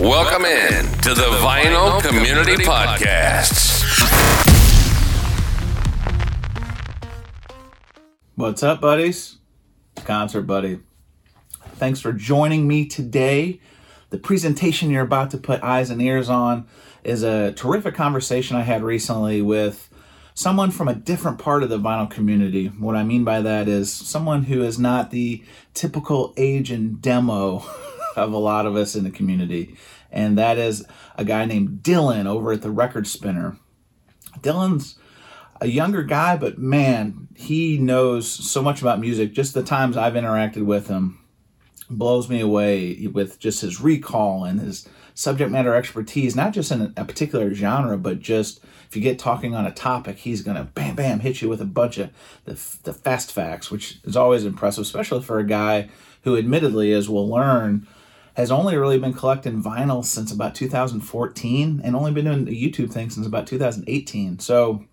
Welcome in to the Vinyl Community Podcast. What's up, buddies? Concert Buddy. Thanks for joining me today. The presentation you're about to put eyes and ears on is a terrific conversation I had recently with someone from a different part of the vinyl community. What I mean by that is someone who is not the typical age and demo of a lot of us in the community, and that is a guy named Dylan over at the Record Spinner. Dylan's a younger guy, but man, he knows so much about music. Just the times I've interacted with him blows me away with just his recall and his subject matter expertise, not just in a particular genre, but just if you get talking on a topic, he's going to bam, bam, hit you with a bunch of the, the fast facts, which is always impressive, especially for a guy who, admittedly, as we'll learn, has only really been collecting vinyl since about 2014 and only been doing the YouTube thing since about 2018. So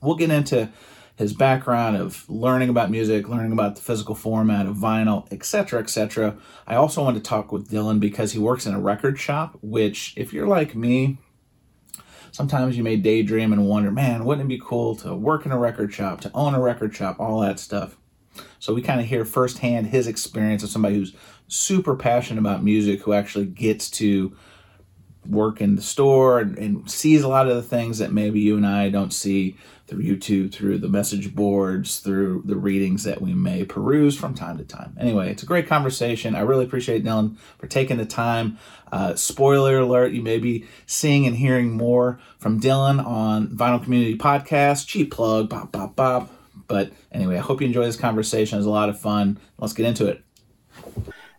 we'll get into his background of learning about music, learning about the physical format of vinyl, etc., etc. I also want to talk with Dylan because he works in a record shop, which, if you're like me, sometimes you may daydream and wonder, man, wouldn't it be cool to work in a record shop, to own a record shop, all that stuff. So we kind of hear firsthand his experience of somebody who's super passionate about music, who actually gets to work in the store and, and, sees a lot of the things that maybe you and I don't see through YouTube, through the message boards, through the readings that we may peruse from time to time. Anyway, it's a great conversation. I really appreciate Dylan for taking the time. Uh, spoiler alert, you may be seeing and hearing more from Dylan on Vinyl Community Podcast. Cheap plug, bop, bop, bop. But anyway, I hope you enjoy this conversation. It was a lot of fun. Let's get into it.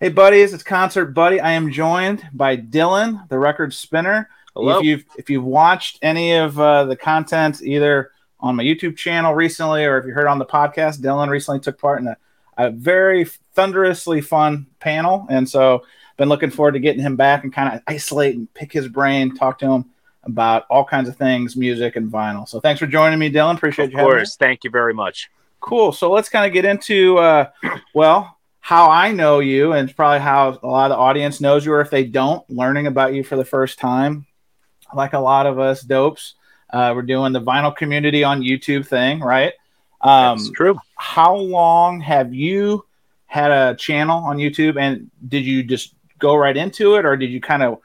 Hey, buddies, it's Concert Buddy. I am joined by Dylan, the record spinner. Hello. If you've if you've watched any of uh, the content either on my YouTube channel recently, or if you heard on the podcast, Dylan recently took part in a, a very thunderously fun panel, and so been looking forward to getting him back and kind of isolate and pick his brain, talk to him about all kinds of things, music and vinyl. So thanks for joining me, Dylan. Appreciate of you. Of course, thank you very much. Cool. So let's kind of get into uh, well how I know you, and probably how a lot of the audience knows you, or if they don't, learning about you for the first time. Like a lot of us dopes, uh, we're doing the vinyl community on YouTube thing, right? Um, That's true. How long have you had a channel on YouTube, and did you just go right into it, or did you kind of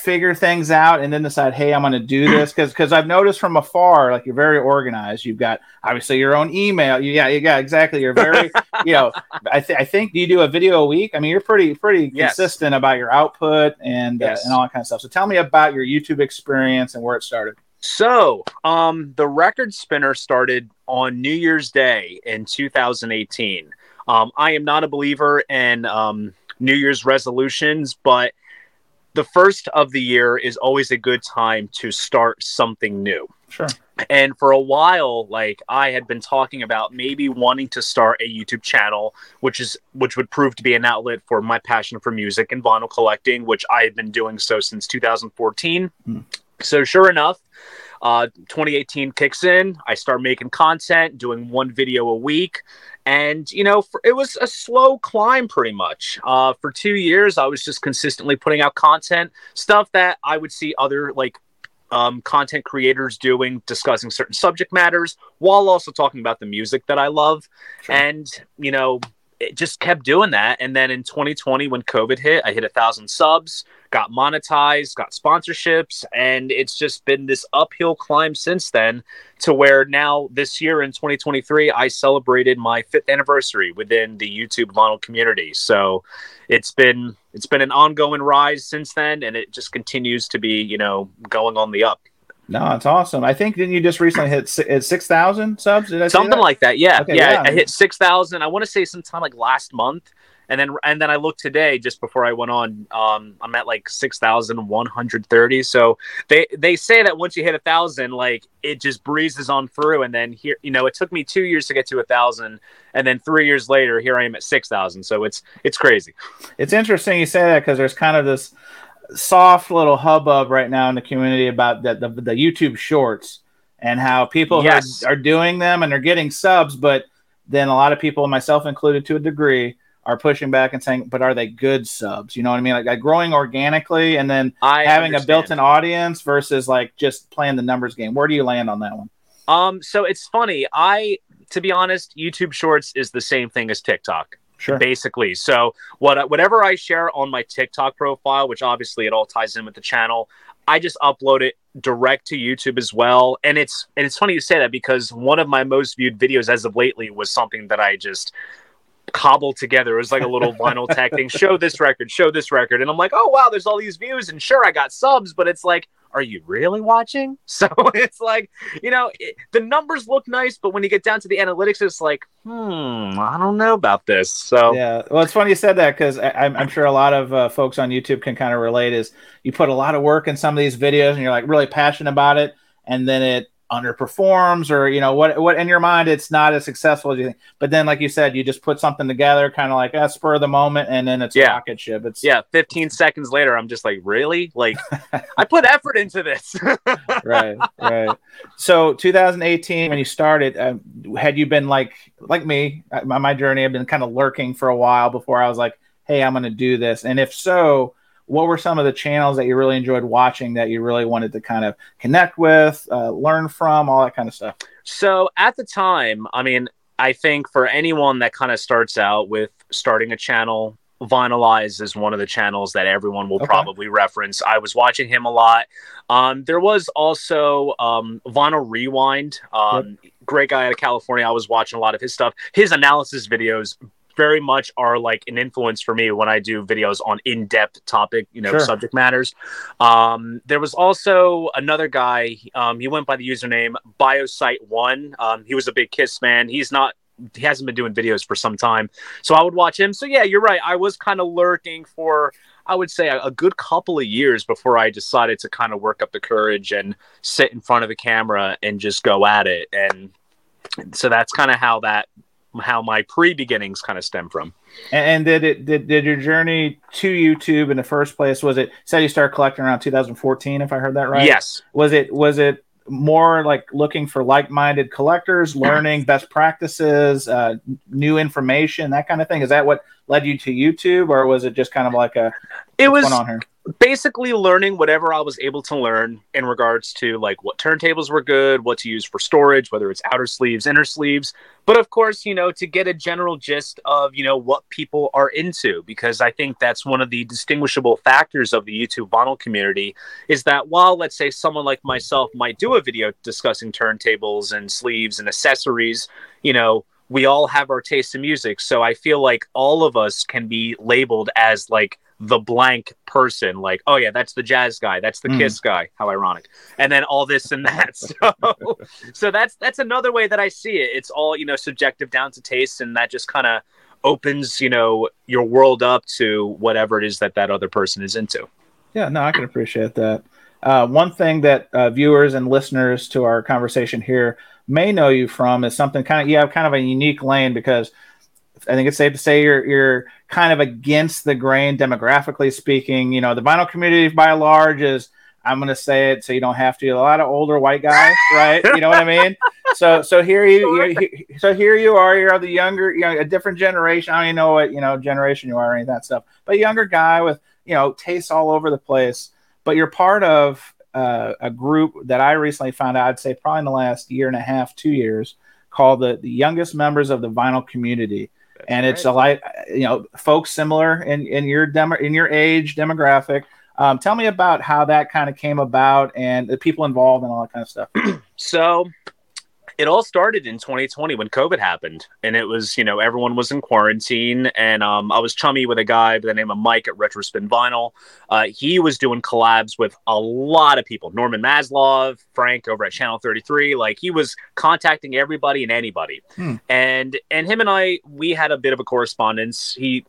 figure things out and then decide, hey, I'm going to do this? Because because I've noticed from afar, like you're very organized. You've got obviously your own email. Yeah, yeah, exactly. You're very, you know, I, th- I think do you do a video a week? I mean, you're pretty pretty yes. consistent about your output and yes. uh, and all that kind of stuff. So tell me about your YouTube experience and where it started. So, um, the record spinner started on New Year's Day in 2018. Um, I am not a believer in um, New Year's resolutions, but the first of the year is always a good time to start something new. Sure. And for a while, like I had been talking about maybe wanting to start a YouTube channel, which is which would prove to be an outlet for my passion for music and vinyl collecting, which I had been doing so since 2014. Mm. So sure enough, uh, 2018 kicks in. I start making content, doing one video a week. And, you know, for, it was a slow climb pretty much. Uh, for two years, I was just consistently putting out content, stuff that I would see other like um, content creators doing, discussing certain subject matters while also talking about the music that I love. Sure. And, you know, it just kept doing that. And then in 2020, when COVID hit, I hit a thousand subs, got monetized, got sponsorships, and it's just been this uphill climb since then to where now this year in 2023, I celebrated my fifth anniversary within the YouTube vinyl community. So it's been it's been an ongoing rise since then, and it just continues to be, you know, going on the up. No, it's awesome. I think didn't you just recently hit six thousand subs? I something that? like that? Yeah, okay, yeah, yeah. I hit six thousand. I want to say sometime like last month, and then and then I looked today just before I went on. Um, I'm at like six thousand one hundred thirty. So they they say that once you hit a thousand, like it just breezes on through. And then here, you know, it took me two years to get to a thousand, and then three years later, here I am at six thousand. So it's it's crazy. It's interesting you say that because there's kind of this soft little hubbub right now in the community about the, the, the YouTube shorts and how people yes. are, are doing them and they're getting subs, but then a lot of people, myself included to a degree, are pushing back and saying, but are they good subs? You know what I mean? Like, like growing organically and then I having a built-in audience versus like just playing the numbers game. Where do you land on that one? Um, so it's funny. I, to be honest, YouTube Shorts is the same thing as TikTok. Sure. basically. So what whatever I share on my TikTok profile, which obviously it all ties in with the channel, I just upload it direct to YouTube as well. And it's and it's funny you say that because one of my most viewed videos as of lately was something that I just cobbled together. It was like a little vinyl tech thing. Show this record, show this record. And I'm like, oh wow, there's all these views. And sure, I got subs, but it's like, are you really watching? So it's like, you know, it, the numbers look nice, but when you get down to the analytics, it's like, hmm, I don't know about this. So Yeah. Well, it's funny you said that because I'm, I'm sure a lot of uh, folks on YouTube can kind of relate. Is you put a lot of work in some of these videos and you're like really passionate about it, and then it underperforms or you know what what in your mind it's not as successful as you think but then like you said you just put something together kind of like a spur of the moment and then it's Yeah. rocket ship it's yeah, 15 seconds later, I'm just like, really? Like, I put effort into this. right right so 2018 when you started um, had you been like like me uh, my, my journey i've been kind of lurking for a while before i was like hey i'm going to do this and if so what were some of the channels that you really enjoyed watching that you really wanted to kind of connect with uh, learn from all that kind of stuff So at the time, I mean, I think for anyone that kind of starts out with starting a channel, VinylEyezz is one of the channels that everyone will Okay. probably reference. I was watching him a lot. Um, there was also um, Vinyl Rewind, um, great guy out of California. I was watching a lot of his stuff. His analysis videos very much are like an influence for me when I do videos on in-depth topic, you know, Sure. subject matters. Um, there was also another guy. Um, he went by the username Biosite One. Um, he was a big Kiss man. He's not. He hasn't been doing videos for some time, so I would watch him. So yeah, you're right. I was kind of lurking for. I would say a, a good couple of years before I decided to kind of work up the courage and sit in front of the camera and just go at it. And so that's kind of how that how my pre beginnings kind of stem from. and, and did it did, did your journey to youtube in the first place was it said you started collecting around 2014 if i heard that right Yes. was it was it more like looking for like-minded collectors learning best practices uh, new information that kind of thing is that what led you to youtube or was it just kind of like a It what's was going on here basically learning whatever I was able to learn in regards to like what turntables were good, what to use for storage, whether it's outer sleeves, inner sleeves. But of course, you know, to get a general gist of, you know, what people are into, because I think that's one of the distinguishable factors of the YouTube vinyl community is that while, let's say, someone like myself might do a video discussing turntables and sleeves and accessories, you know, we all have our taste in music. So I feel like all of us can be labeled as like the blank person like oh yeah that's the jazz guy that's the Mm. kiss guy. How ironic. And then all this and that. So so that's that's another way that i see it. It's all you know subjective down to taste and that just kind of opens you know your world up to whatever it is that that other person is into. Yeah no i can appreciate that. Uh, one thing that uh, viewers and listeners to our conversation here may know you from is something kind of you have kind of a unique lane because I think it's safe to say you're you're kind of against the grain demographically speaking. You know, the vinyl community by large is I'm going to say it so you don't have to. A lot of older white guys, right? You know what I mean? So so here you, so here you are. You're the younger, you know, a different generation. I don't even know what you know generation you are or any of that stuff, but younger guy with you know tastes all over the place. But you're part of uh, a group that I recently found out. I'd say probably in the last year and a half, two years, called the the youngest members of the vinyl community and it's a like you know folks similar in in your demo in your age demographic. Um, tell me about how that kind of came about and the people involved and all that kind of stuff. So it all started in 2020 when COVID happened, and it was you know everyone was in quarantine, and um, I was chummy with a guy by the name of Mike at Retrospin Vinyl. Uh, he was doing collabs with a lot of people, Norman Maslov, Frank over at Channel 33. Like he was contacting everybody and anybody, Hmm. and and him and I we had a bit of a correspondence. He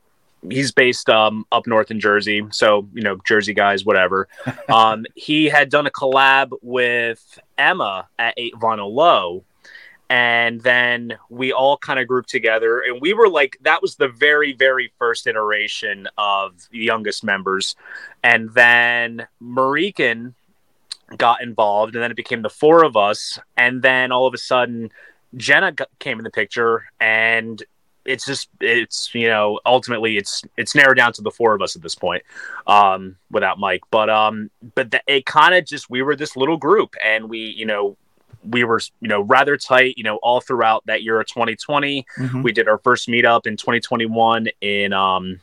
he's based um, up north in Jersey, so you know Jersey guys, whatever. um, he had done a collab with Emma at Eight Vinyl Low, and then we all kind of grouped together, and we were like, that was the very, very first iteration of the youngest members, and then Marikan got involved, and then it became the four of us, and then all of a sudden. Jenna g- came in the picture, and it's just it's you know ultimately it's it's narrowed down to the four of us at this point um without mike but um but the, it kind of just we were this little group and we you know we were you know rather tight you know all throughout that year of 2020 Mhm. we did our first meetup in 2021 in um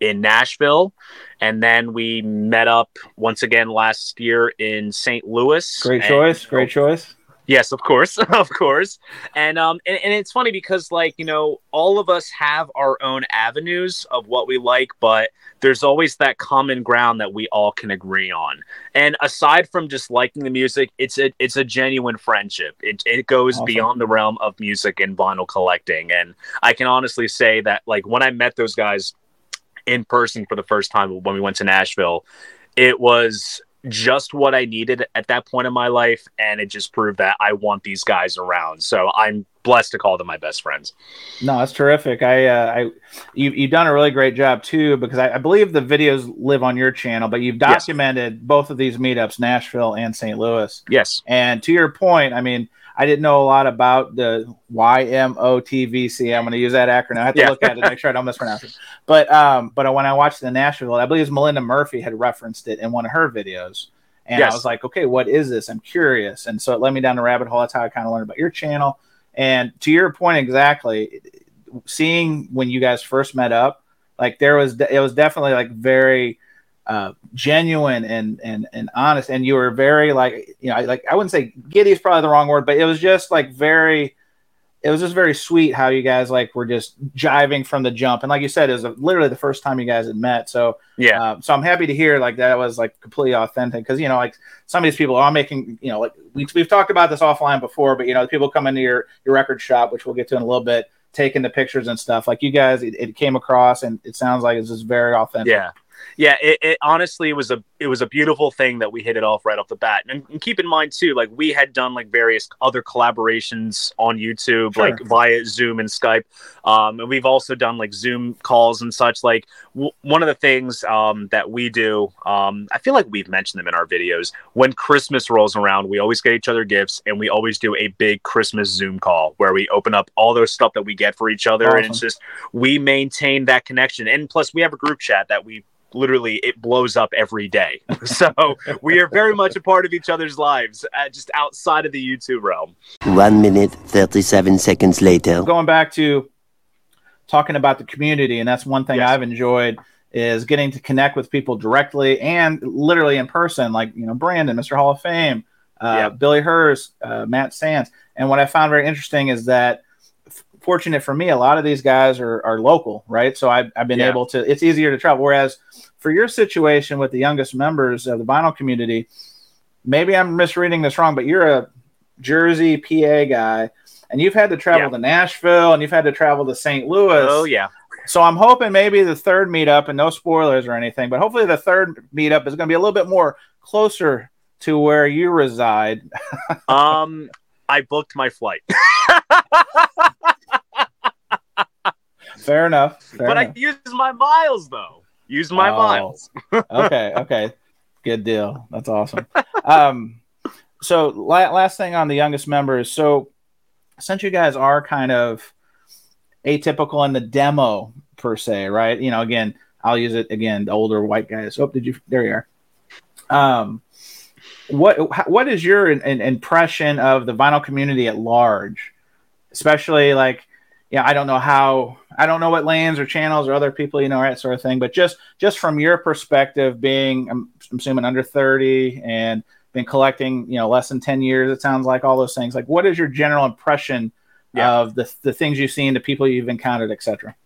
in Nashville and then we met up once again last year in St. Louis Great And, choice. Great choice. Yes, of course, of course, and um, and, and it's funny because like you know, all of us have our own avenues of what we like, but there's always that common ground that we all can agree on. And aside from just liking the music, it's a it's a genuine friendship. It it goes Awesome. beyond the realm of music and vinyl collecting. And I can honestly say that like when I met those guys in person for the first time when we went to Nashville, it was just what I needed at that point in my life, and it just proved that I want these guys around. So I'm blessed to call them my best friends. No, that's terrific. I, uh, I, you, you've done a really great job too, because I, I believe the videos live on your channel, but you've Yes. documented both of these meetups, Nashville and St. Louis. Yes. And to your point, I mean, I didn't know a lot about the YMOTVC. I'm going to use that acronym. I have to Yeah. look at it, make sure I don't mispronounce it. But, um, but when I watched the Nashville, I believe Melinda Murphy had referenced it in one of her videos. And Yes. I was like, okay, what is this? I'm curious. And so it led me down the rabbit hole. That's how I kind of learned about your channel. And to your point exactly, seeing when you guys first met up, like there was, it was definitely like very uh, genuine and and and honest. And you were very like, you know, like I wouldn't say giddy is probably the wrong word, but it was just like very, it was just very sweet how you guys like were just jiving from the jump. And like you said, it was literally the first time you guys had met. So Yeah. um, so I'm happy to hear like that was like completely authentic because you know like some of these people are making you know like we, we've talked about this offline before, but you know the people come into your your record shop, which we'll get to in a little bit, taking the pictures and stuff. Like you guys, it, it came across and it sounds like it's just very authentic. Yeah. Yeah, it, it honestly was a it was a beautiful thing that we hit it off right off the bat. And, and keep in mind too, like we had done like various other collaborations on YouTube, Sure. like via Zoom and Skype, um, and we've also done like Zoom calls and such. Like w- one of the things um, that we do, um, I feel like we've mentioned them in our videos. When Christmas rolls around, we always get each other gifts, and we always do a big Christmas Zoom call where we open up all those stuff that we get for each other, and it's just we maintain that connection. And plus, we have a group chat that we literally it blows up every day. So we are very much a part of each other's lives, uh, just outside of the YouTube realm. One minute, 37 seconds later. Going back to talking about the community, and that's one thing Yes. I've enjoyed is getting to connect with people directly and literally in person, like you know Brandon, Mr. Hall of Fame, uh, Yeah. Billy Hurst, uh, Matt Sands. And what I found very interesting is that, f- fortunate for me, a lot of these guys are, are local, right? So I've, I've been Yeah. able to. It's easier to travel. Whereas for your situation with the youngest members of the vinyl community, maybe I'm misreading this wrong, but you're a Jersey, PA guy. And you've had to travel Yeah. to Nashville and you've had to travel to St. Louis. Oh yeah, So I'm hoping maybe the third meetup, and no spoilers or anything, but hopefully the third meetup is going to be a little bit more closer to where you reside. um, I booked my flight, Fair enough. Fair but I use my miles though. Use my Oh. miles. okay. Okay. Good deal. That's awesome. um, so la- last thing on the youngest members. So since you guys are kind of atypical in the demo per se, right? You know, again, I'll use it again. The older white guys. Oh, did you? There you are. Um, what what is your in, in- impression of the vinyl community at large, especially like yeah, I don't know how I don't know what lanes or channels or other people you know that sort of thing, but just just from your perspective, being I'm, I'm assuming under thirty and been collecting you know less than ten years, it sounds like all those things. Like, what is your general impression Yeah. of the the things you've seen, the people you've encountered, etc.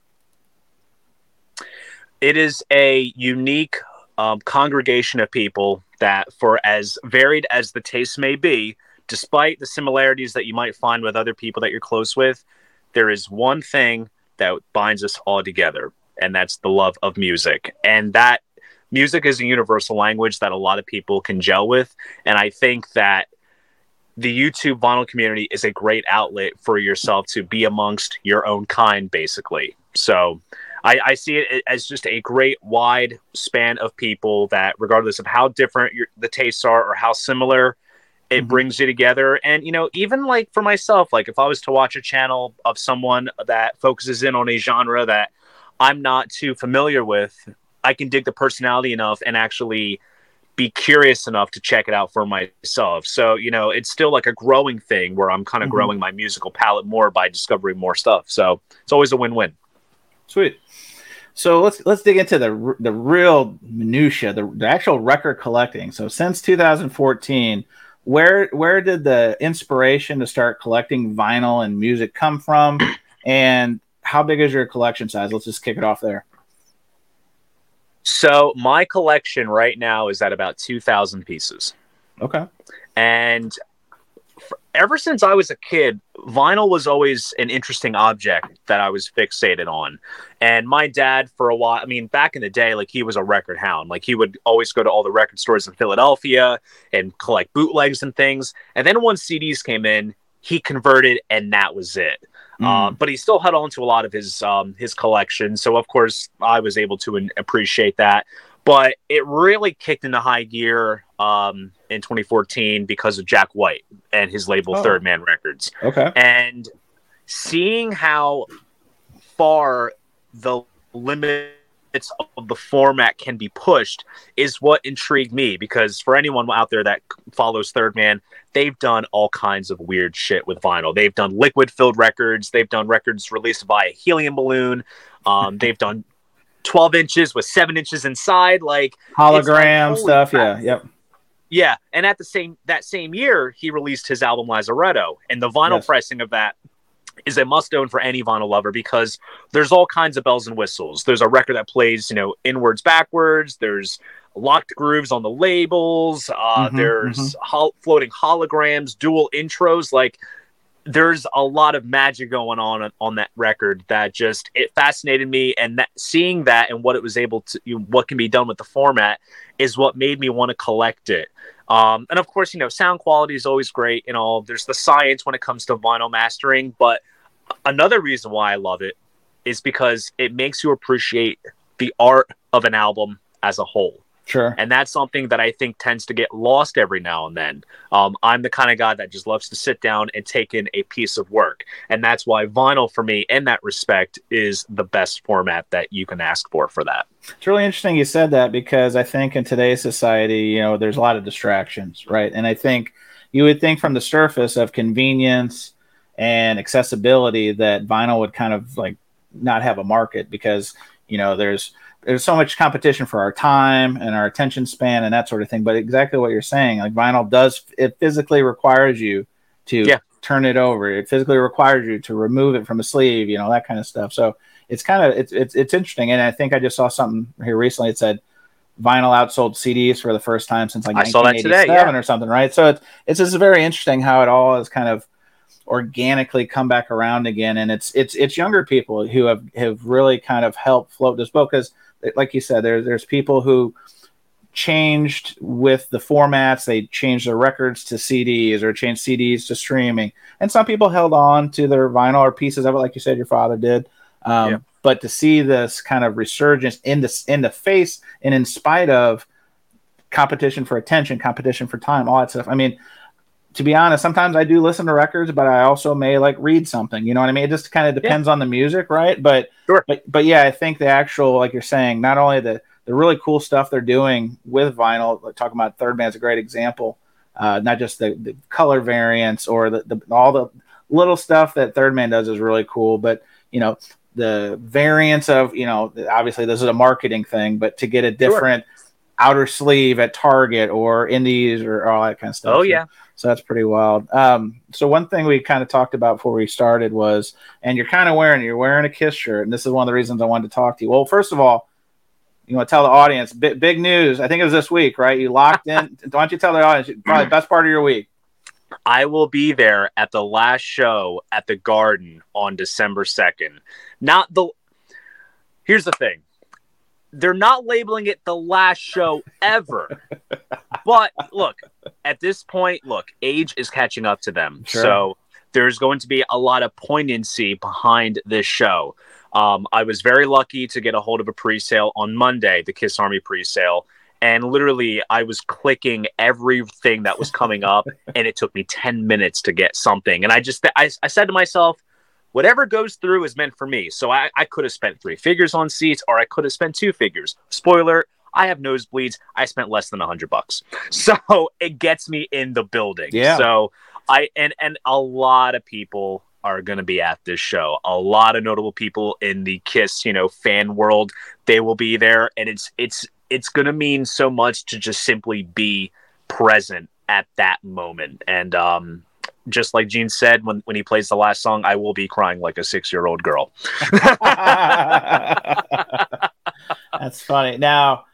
it is a unique um, congregation of people that, for as varied as the tastes may be, despite the similarities that you might find with other people that you're close with, there is one thing that binds us all together, and that's the love of music. And that music is a universal language that a lot of people can gel with. And I think that the YouTube vinyl community is a great outlet for yourself to be amongst your own kind, basically. So I, I see it as just a great wide span of people that, regardless of how different your, the tastes are or how similar, It Mhm. brings you together. And, you know, even like for myself, like if I was to watch a channel of someone that focuses in on a genre that I'm not too familiar with, I can dig the personality enough and actually be curious enough to check it out for myself. So, you know, it's still like a growing thing where I'm kind of Mhm. growing my musical palette more by discovering more stuff. So it's always a win win. Sweet. So let's let's dig into the the real minutia, the, the actual record collecting. So since 2014, where where did the inspiration to start collecting vinyl and music come from, and how big is your collection size? Let's just kick it off there. So my collection right now is at about 2,000 pieces. Okay. And ever since I was a kid, vinyl was always an interesting object that I was fixated on. And my dad, for a while, I mean, back in the day, like he was a record hound. Like he would always go to all the record stores in Philadelphia and collect bootlegs and things. And then once CDs came in, he converted, and that was it. Uh, Mm. but he still held on to a lot of his um, his collection. So of course I was able to appreciate that. But it really kicked into high gear um, in 2014 because of Jack White and his label Oh. Third Man Records, okay. and seeing how far the limits of the format can be pushed is what intrigued me because for anyone out there that follows Third Man, they've done all kinds of weird shit with vinyl. They've done liquid filled records, they've done records released by a helium balloon, um, they've done 12 inches with seven inches inside. Like, Hologram stuff. crap. Yeah. Yep. Yeah. And at the same that same year, he released his album Lazaretto, and the vinyl Yes. pressing of that is a must own for any vinyl lover because there's all kinds of bells and whistles. There's a record that plays, you know, inwards, backwards. There's locked grooves on the labels. Uh, Mhm, there's hol- floating holograms, dual intros. Like, there's a lot of magic going on on that record that just it fascinated me, and that seeing that and what it was able to, you know, what can be done with the format is what made me want to collect it. Um, and of course, you know, sound quality is always great and all. There's the science when it comes to vinyl mastering, but another reason why I love it is because it makes you appreciate the art of an album as a whole. Sure. And that's something that I think tends to get lost every now and then. Um, I'm the kind of guy that just loves to sit down and take in a piece of work. And that's why vinyl, for me, in that respect, is the best format that you can ask for for that. It's really interesting you said that because I think in today's society, you know, there's a lot of distractions, right? And I think you would think from the surface of convenience and accessibility that vinyl would kind of like not have a market because, you know, there's there's so much competition for our time and our attention span and that sort of thing. But exactly what you're saying, like vinyl does it physically requires you to Yeah. turn it over. It physically requires you to remove it from a sleeve, you know, that kind of stuff. So it's kind of it's it's it's interesting. And I think I just saw something here recently. It said vinyl outsold CDs for the first time since like I saw that today, 1987 yeah. or something, right? So it's it's just very interesting how it all is kind of organically come back around again. And it's it's it's younger people who have have really kind of helped float this boat because, like you said, there's there's people who changed with the formats. They changed their records to CDs or changed CDs to streaming. And some people held on to their vinyl or pieces of it, like you said, your father did. Um, Yeah. But to see this kind of resurgence in the, in the face and in spite of competition for attention, competition for time, all that stuff. I mean, to be honest, sometimes I do listen to records, but I also may like read something. You know what I mean? It just kind of depends on the music, right? But Sure. but but yeah, I think the actual, like you're saying, not only the the really cool stuff they're doing with vinyl, like talking about Third Man's a great example. Uh, not just the, the color variants or the, the all the little stuff that Third Man does is really cool, but you know the variants of you know obviously this is a marketing thing, but to get a different outer sleeve at Target or Indies or all that kind of stuff. Oh, yeah. so that's pretty wild. Um, so one thing we kind of talked about before we started was, and you're kind of wearing you're wearing a Kiss shirt, and this is one of the reasons I wanted to talk to you. Well, first of all, you want to tell the audience big, big news. I think it was this week, right? You locked in. Why don't you tell the audience probably best part of your week? I will be there at the last show at the Garden on December 2nd. Not the. Here's the thing they're not labeling it the last show ever. but look, at this point, look, age is catching up to them. Sure. So there's going to be a lot of poignancy behind this show. Um, I was very lucky to get a hold of a pre sale on Monday, the Kiss Army pre sale. and literally I was clicking everything that was coming up, and it took me ten minutes to get something. And I just I, I said to myself, whatever goes through is meant for me. So I, I could have spent three figures on seats, or I could have spent two figures. Spoiler: I have nosebleeds. I spent less than a hundred bucks, so it gets me in the building. Yeah. So I and and a lot of people are going to be at this show. A lot of notable people in the Kiss, you know, fan world, they will be there, and it's it's it's going to mean so much to just simply be present at that moment. And um, just like Gene said, when when he plays the last song, I will be crying like a six year old girl. That's funny. Now,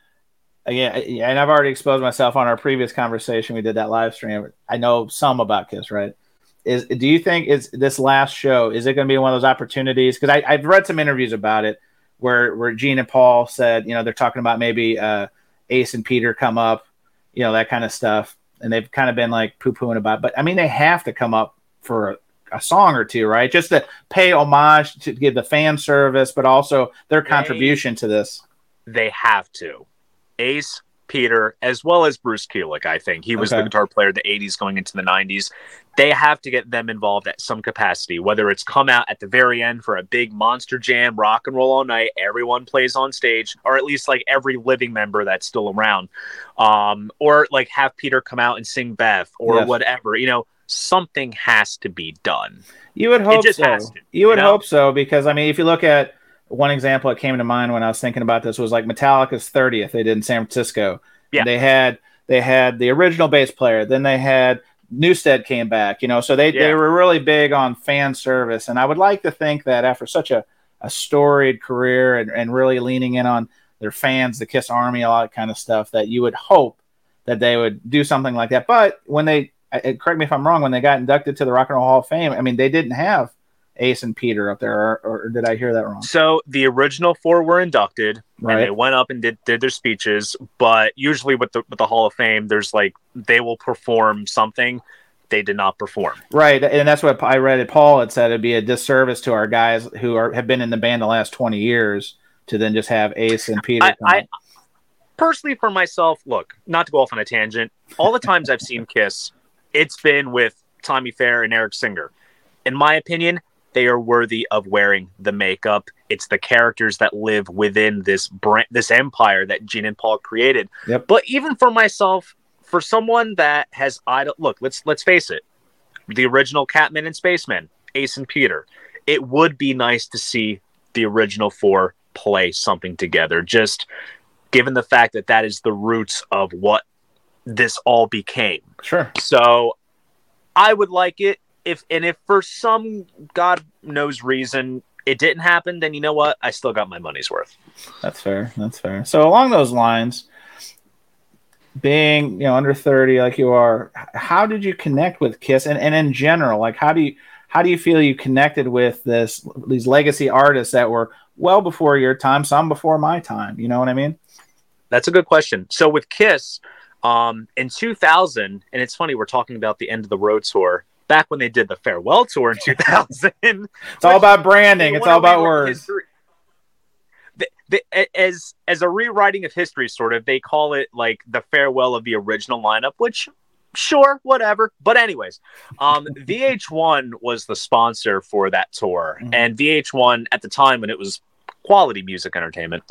again, and I've already exposed myself on our previous conversation. We did that live stream. I know some about Kiss, right? Is do you think is this last show is it going to be one of those opportunities? Because I've read some interviews about it where where Gene and Paul said, you know, they're talking about maybe uh, Ace and Peter come up, you know, that kind of stuff, and they've kind of been like poo pooing about. It. But I mean, they have to come up for a, a, song or two, right? Just to pay homage to give the fan service, but also their contribution they, to this. They have to. Ace, Peter, as well as Bruce Kulick. I think he was okay. the guitar player of the 80s going into the 90s. They have to get them involved at some capacity, whether it's come out at the very end for a big monster jam, rock and roll all night, everyone plays on stage, or at least like every living member that's still around, um, or like have Peter come out and sing Beth or yes. whatever. You know, something has to be done. You would hope so. To, you would you know? hope so because I mean, if you look at one example that came to mind when I was thinking about this was like Metallica's 30th they did in San Francisco. Yeah. They had they had the original bass player, then they had Newsted came back, you know, so they, yeah. they were really big on fan service. And I would like to think that after such a, a storied career and, and really leaning in on their fans, the Kiss Army, all that kind of stuff, that you would hope that they would do something like that. But when they, correct me if I'm wrong, when they got inducted to the Rock and Roll Hall of Fame, I mean, they didn't have Ace and Peter up there, or, or, did I hear that wrong? So the original four were inducted, right. and they went up and did, did their speeches. But usually with the with the Hall of Fame, there's like they will perform something. They did not perform. Right, and that's what I read. It Paul had said it'd be a disservice to our guys who are have been in the band the last twenty years to then just have Ace and Peter. I, I personally, for myself, look, not to go off on a tangent. All the times I've seen Kiss, it's been with Tommy Thayer and Eric Singer. In my opinion, they are worthy of wearing the makeup. It's the characters that live within this brand, this empire that Gene and Paul created. Yep. But even for myself, for someone that has idol, look, let's let's face it, the original Catman and Spaceman, Ace and Peter. It would be nice to see the original four play something together. Just given the fact that that is the roots of what this all became. Sure. So I would like it if and if for some god knows reason it didn't happen, then you know what? I still got my money's worth. That's fair. That's fair. So along those lines, being you know under 30 like you are how did you connect with kiss and, and in general like how do you how do you feel you connected with this these legacy artists that were well before your time some before my time you know what i mean that's a good question so with kiss um in 2000 and it's funny we're talking about the end of the road tour back when they did the farewell tour in 2000. it's all about branding. It's all about words. The, the, as as a rewriting of history, sort of, they call it like the farewell of the original lineup, which sure, whatever. But anyways, um, VH1 was the sponsor for that tour, mm-hmm. and VH1 at the time when it was quality music entertainment,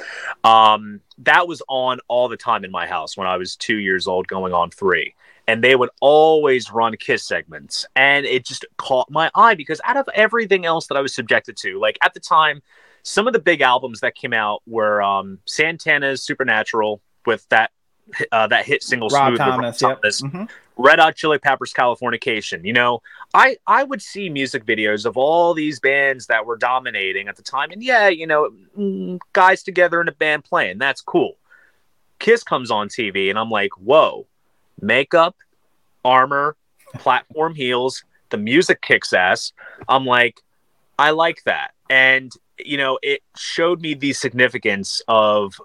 um, that was on all the time in my house when I was two years old, going on three and they would always run kiss segments. And it just caught my eye because out of everything else that i was subjected to like at the time some of the big albums that came out were um, santana's supernatural with that uh, that hit single Rob smooth Thomas, yep. Thomas. Mm-hmm. red hot chili peppers californication you know? I i would see music videos of all these bands that were dominating at the time. And yeah you know mm, guys together in a band playing that's cool. Kiss comes on tv and i'm like whoa makeup, armor, platform heels. The music kicks ass. I'm like, I like that. And, you know, it showed me the significance of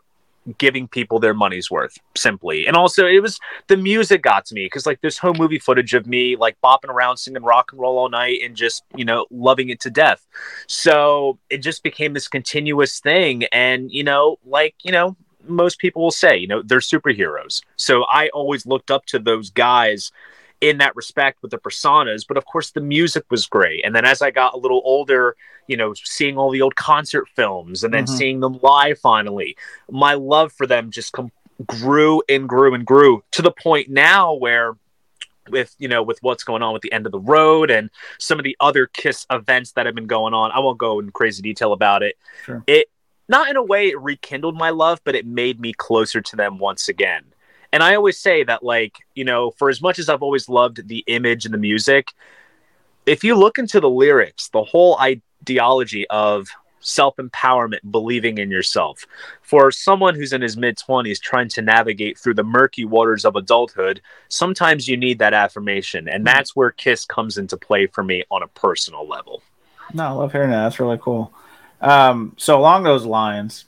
giving people their money's worth simply and also it was the music got to me because like there's home movie footage of me like bopping around singing rock and roll all night and just you know loving it to death so it just became this continuous thing and you know like you know most people will say, you know, they're superheroes. So I always looked up to those guys in that respect with the personas. But of course, the music was great. And then as I got a little older, you know, seeing all the old concert films and then Mhm. seeing them live finally, my love for them just com- grew and grew and grew to the point now where with you know with what's going on with the end of the road and some of the other kiss events that have been going on i won't go in crazy detail about it Sure. it not in a way it rekindled my love but it made me closer to them once again and i always say that like you know for as much as i've always loved the image and the music if you look into the lyrics the whole ideology of self-empowerment believing in yourself for someone who's in his mid 20s trying to navigate through the murky waters of adulthood sometimes you need that affirmation and hmm. that's where kiss comes into play for me on a personal level No, I love hearing that. That's really cool. Um, so along those lines,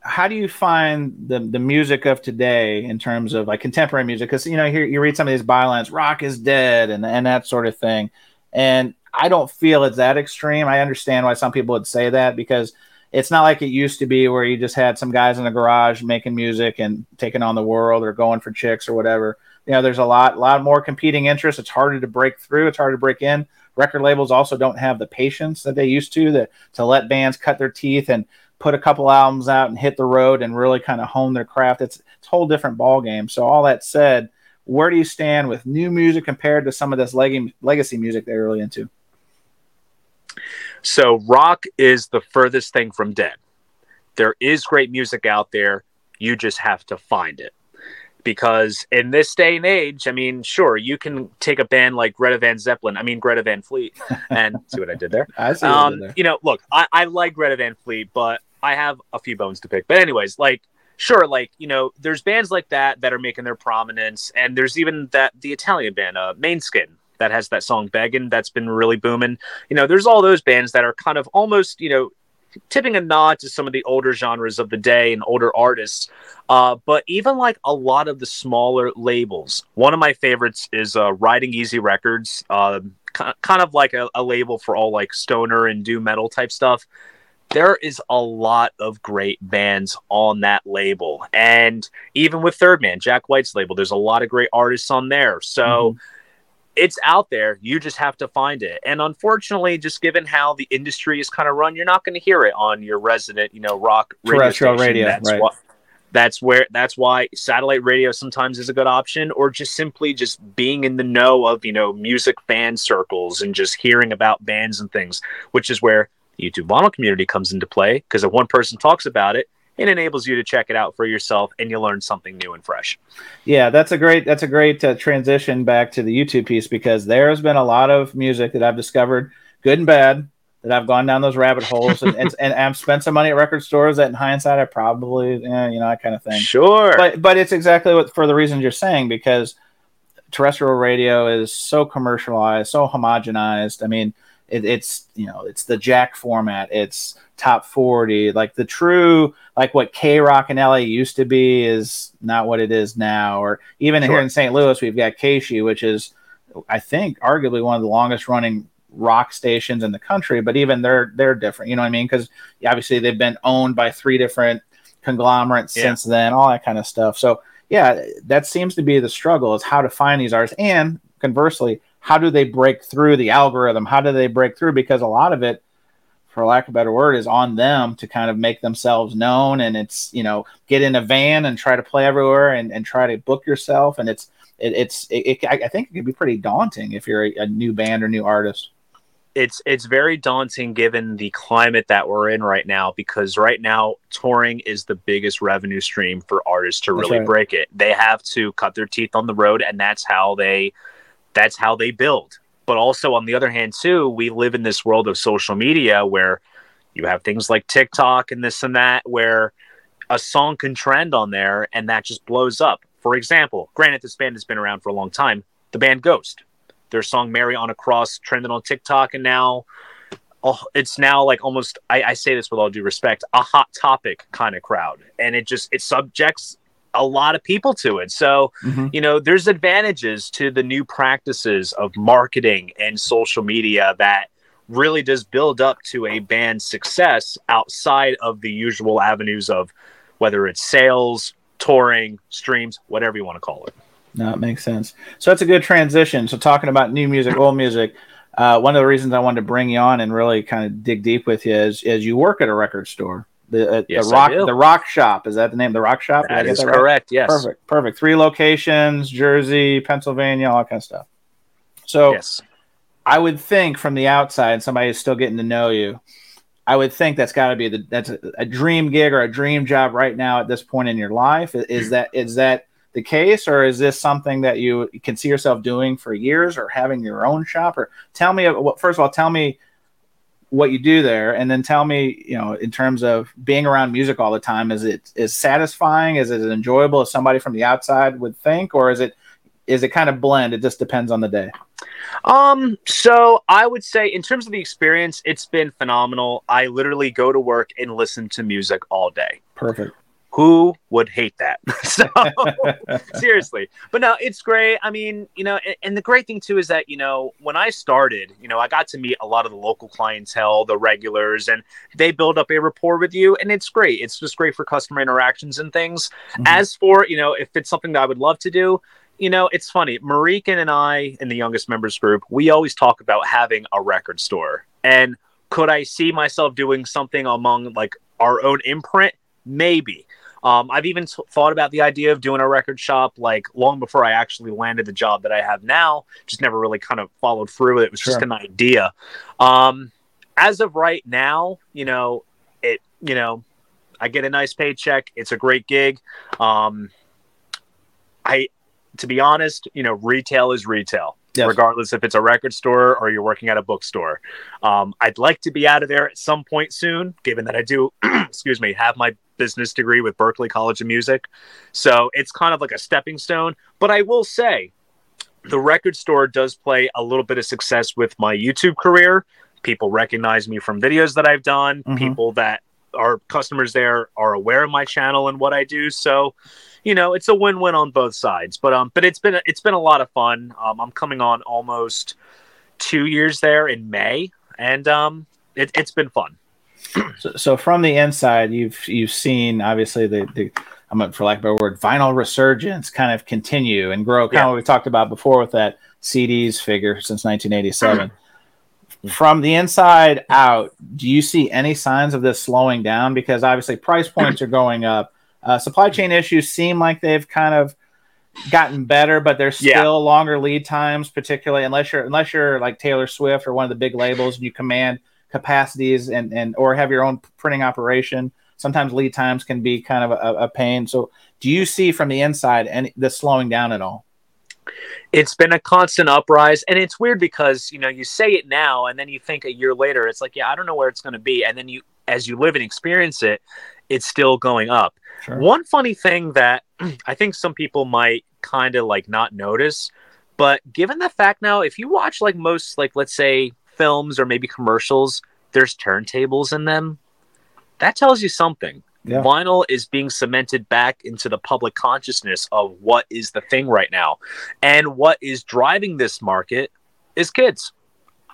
how do you find the the music of today in terms of like contemporary music? Because you know, here you read some of these bylines, "rock is dead" and and that sort of thing, and I don't feel it's that extreme. I understand why some people would say that because it's not like it used to be where you just had some guys in the garage making music and taking on the world or going for chicks or whatever. You know, there's a lot, lot more competing interests. It's harder to break through. It's harder to break in. Record labels also don't have the patience that they used to that to let bands cut their teeth and put a couple albums out and hit the road and really kind of hone their craft. It's it's a whole different ball game. So all that said, where do you stand with new music compared to some of this leg- legacy music they're really into? So rock is the furthest thing from dead. There is great music out there. You just have to find it. Because in this day and age, I mean, sure, you can take a band like Greta Van Zeppelin, I mean Greta Van Fleet, and see what I did there. I see you Um, there. you know, look, I, I like Greta Van Fleet, but I have a few bones to pick. But anyways, like, sure, like you know, there's bands like that that are making their prominence, and there's even that the Italian band, uh, Måneskin, that has that song "Beggin" that's been really booming. You know, there's all those bands that are kind of almost, you know, tipping a nod to some of the older genres of the day and older artists. Uh, but even like a lot of the smaller labels, one of my favorites is uh, Riding Easy Records. Uh, kind of like a, a label for all like stoner and doom metal type stuff. There is a lot of great bands on that label, and even with Third Man, Jack White's label, there's a lot of great artists on there. So it's out there. You just have to find it. And unfortunately, just given how the industry is kind of run, you're not going to hear it on your resident, you know, rock radio Terrestrial station. radio, That's right. why. That's where. That's why satellite radio sometimes is a good option, or just simply just being in the know of you know music fan circles and just hearing about bands and things, which is where the YouTube vinyl community comes into play. Because if one person talks about it, it enables you to check it out for yourself, and you learn something new and fresh. Yeah, that's a great that's a great uh, transition back to the YouTube piece because there's been a lot of music that I've discovered, good and bad, that I've gone down those rabbit holes and, and, and I've spent some money at record stores that in hindsight I probably eh, you know that kind of thing. Sure. But but it's exactly what for the reasons you're saying because terrestrial radio is so commercialized, so homogenized. I mean, it, it's you know it's the Jack format, it's top forty, like the true like what KROQ in LA used to be is not what it is now. Or even Sure. here in St. Louis, we've got KSHE, which is I think arguably one of the longest running rock stations in the country. But even they're they're different. You know what I mean? Because obviously they've been owned by three different conglomerates Yeah. since then, all that kind of stuff. So yeah, that seems to be the struggle is how to find these artists, and conversely, how do they break through the algorithm? How do they break through? Because a lot of it, for lack of a better word, is on them to kind of make themselves known, and it's you know get in a van and try to play everywhere and, and try to book yourself, and it's it, it's it, it, I think it can be pretty daunting if you're a, a new band or new artist. it's it's very daunting given the climate that we're in right now because right now touring is the biggest revenue stream for artists to That's really right. break it. They have to cut their teeth on the road and that's how they that's how they build. But also on the other hand too, we live in this world of social media where you have things like TikTok and this and that where a song can trend on there and that just blows up. For example, granted this band has been around for a long time, the band Ghost their song "Mary on a Cross" trended on TikTok, and now oh, it's now like almost. I, I say this with all due respect, a hot topic kind of crowd, and it just it subjects a lot of people to it. So Mhm. you know, there's advantages to the new practices of marketing and social media that really does build up to a band's success outside of the usual avenues of whether it's sales, touring, streams, whatever you want to call it. No, it makes sense. So that's a good transition. So talking about new music, old music. Uh, one of the reasons I wanted to bring you on and really kind of dig deep with you is, is you work at a record store. The, uh, Yes, the rock the rock shop is that the name the rock shop That is that right? correct. Yes. perfect perfect three locations Jersey Pennsylvania all that kind of stuff so Yes. I would think from the outside, somebody is still getting to know you. I would think that's got to be the that's a, a dream gig or a dream job right now at this point in your life. Is, is that is that the case, or is this something that you can see yourself doing for years, or having your own shop? Or tell me, what first of all, tell me what you do there, and then tell me, you know, in terms of being around music all the time, is it is satisfying? Is it as enjoyable as somebody from the outside would think, or is it is it kind of blend? It just depends on the day. Um, so I would say in terms of the experience, it's been phenomenal. I literally go to work and listen to music all day. Perfect. Who would hate that? so seriously, but no, it's great. I mean, you know, and, and the great thing too is that you know when I started, you know, I got to meet a lot of the local clientele, the regulars, and they build up a rapport with you, and it's great. It's just great for customer interactions and things. Mhm. As for you know, if it's something that I would love to do, you know, it's funny. Marikin and I, in the youngest members group, we always talk about having a record store. And could I see myself doing something among like our own imprint? Maybe. Um, I've even t- thought about the idea of doing a record shop like long before I actually landed the job that I have now. Just never really kind of followed through with it. It was just an idea. Um, as of right now, you know, it, you know, I get a nice paycheck. It's a great gig. Um, I, to be honest, you know, retail is retail, Yes. regardless if it's a record store or you're working at a bookstore. Um, I'd like to be out of there at some point soon, given that I do, excuse me, have my business degree with Berklee College of Music. So it's kind of like a stepping stone. But I will say, the record store does play a little bit of success with my YouTube career. People recognize me from videos that I've done. Mhm. People that are customers there are aware of my channel and what I do. So, you know, it's a win-win on both sides. But um, but it's been it's been a lot of fun. Um, I'm coming on almost two years there in May, and um, it, it's been fun. So, so from the inside, you've you've seen obviously the the I'm for lack of a better word, vinyl resurgence kind of continue and grow. Kind Yeah. of what we talked about before with that CDs figure since 1987. From the inside out, do you see any signs of this slowing down? Because obviously price points are going up. Uh, supply chain issues seem like they've kind of gotten better, but there's Yeah. still longer lead times, particularly unless you're unless you're like Taylor Swift or one of the big labels and you command capacities and and or have your own printing operation. Sometimes lead times can be kind of a, a pain. So, do you see from the inside any the slowing down at all? It's been a constant uprise and it's weird because you know you say it now and then you think a year later it's like yeah i don't know where it's going to be and then you as you live and experience it it's still going up Sure. one funny thing that i think some people might kind of like not notice but given the fact now if you watch like most like let's say films or maybe commercials there's turntables in them that tells you something Yeah. vinyl is being cemented back into the public consciousness of what is the thing right now and what is driving this market is kids.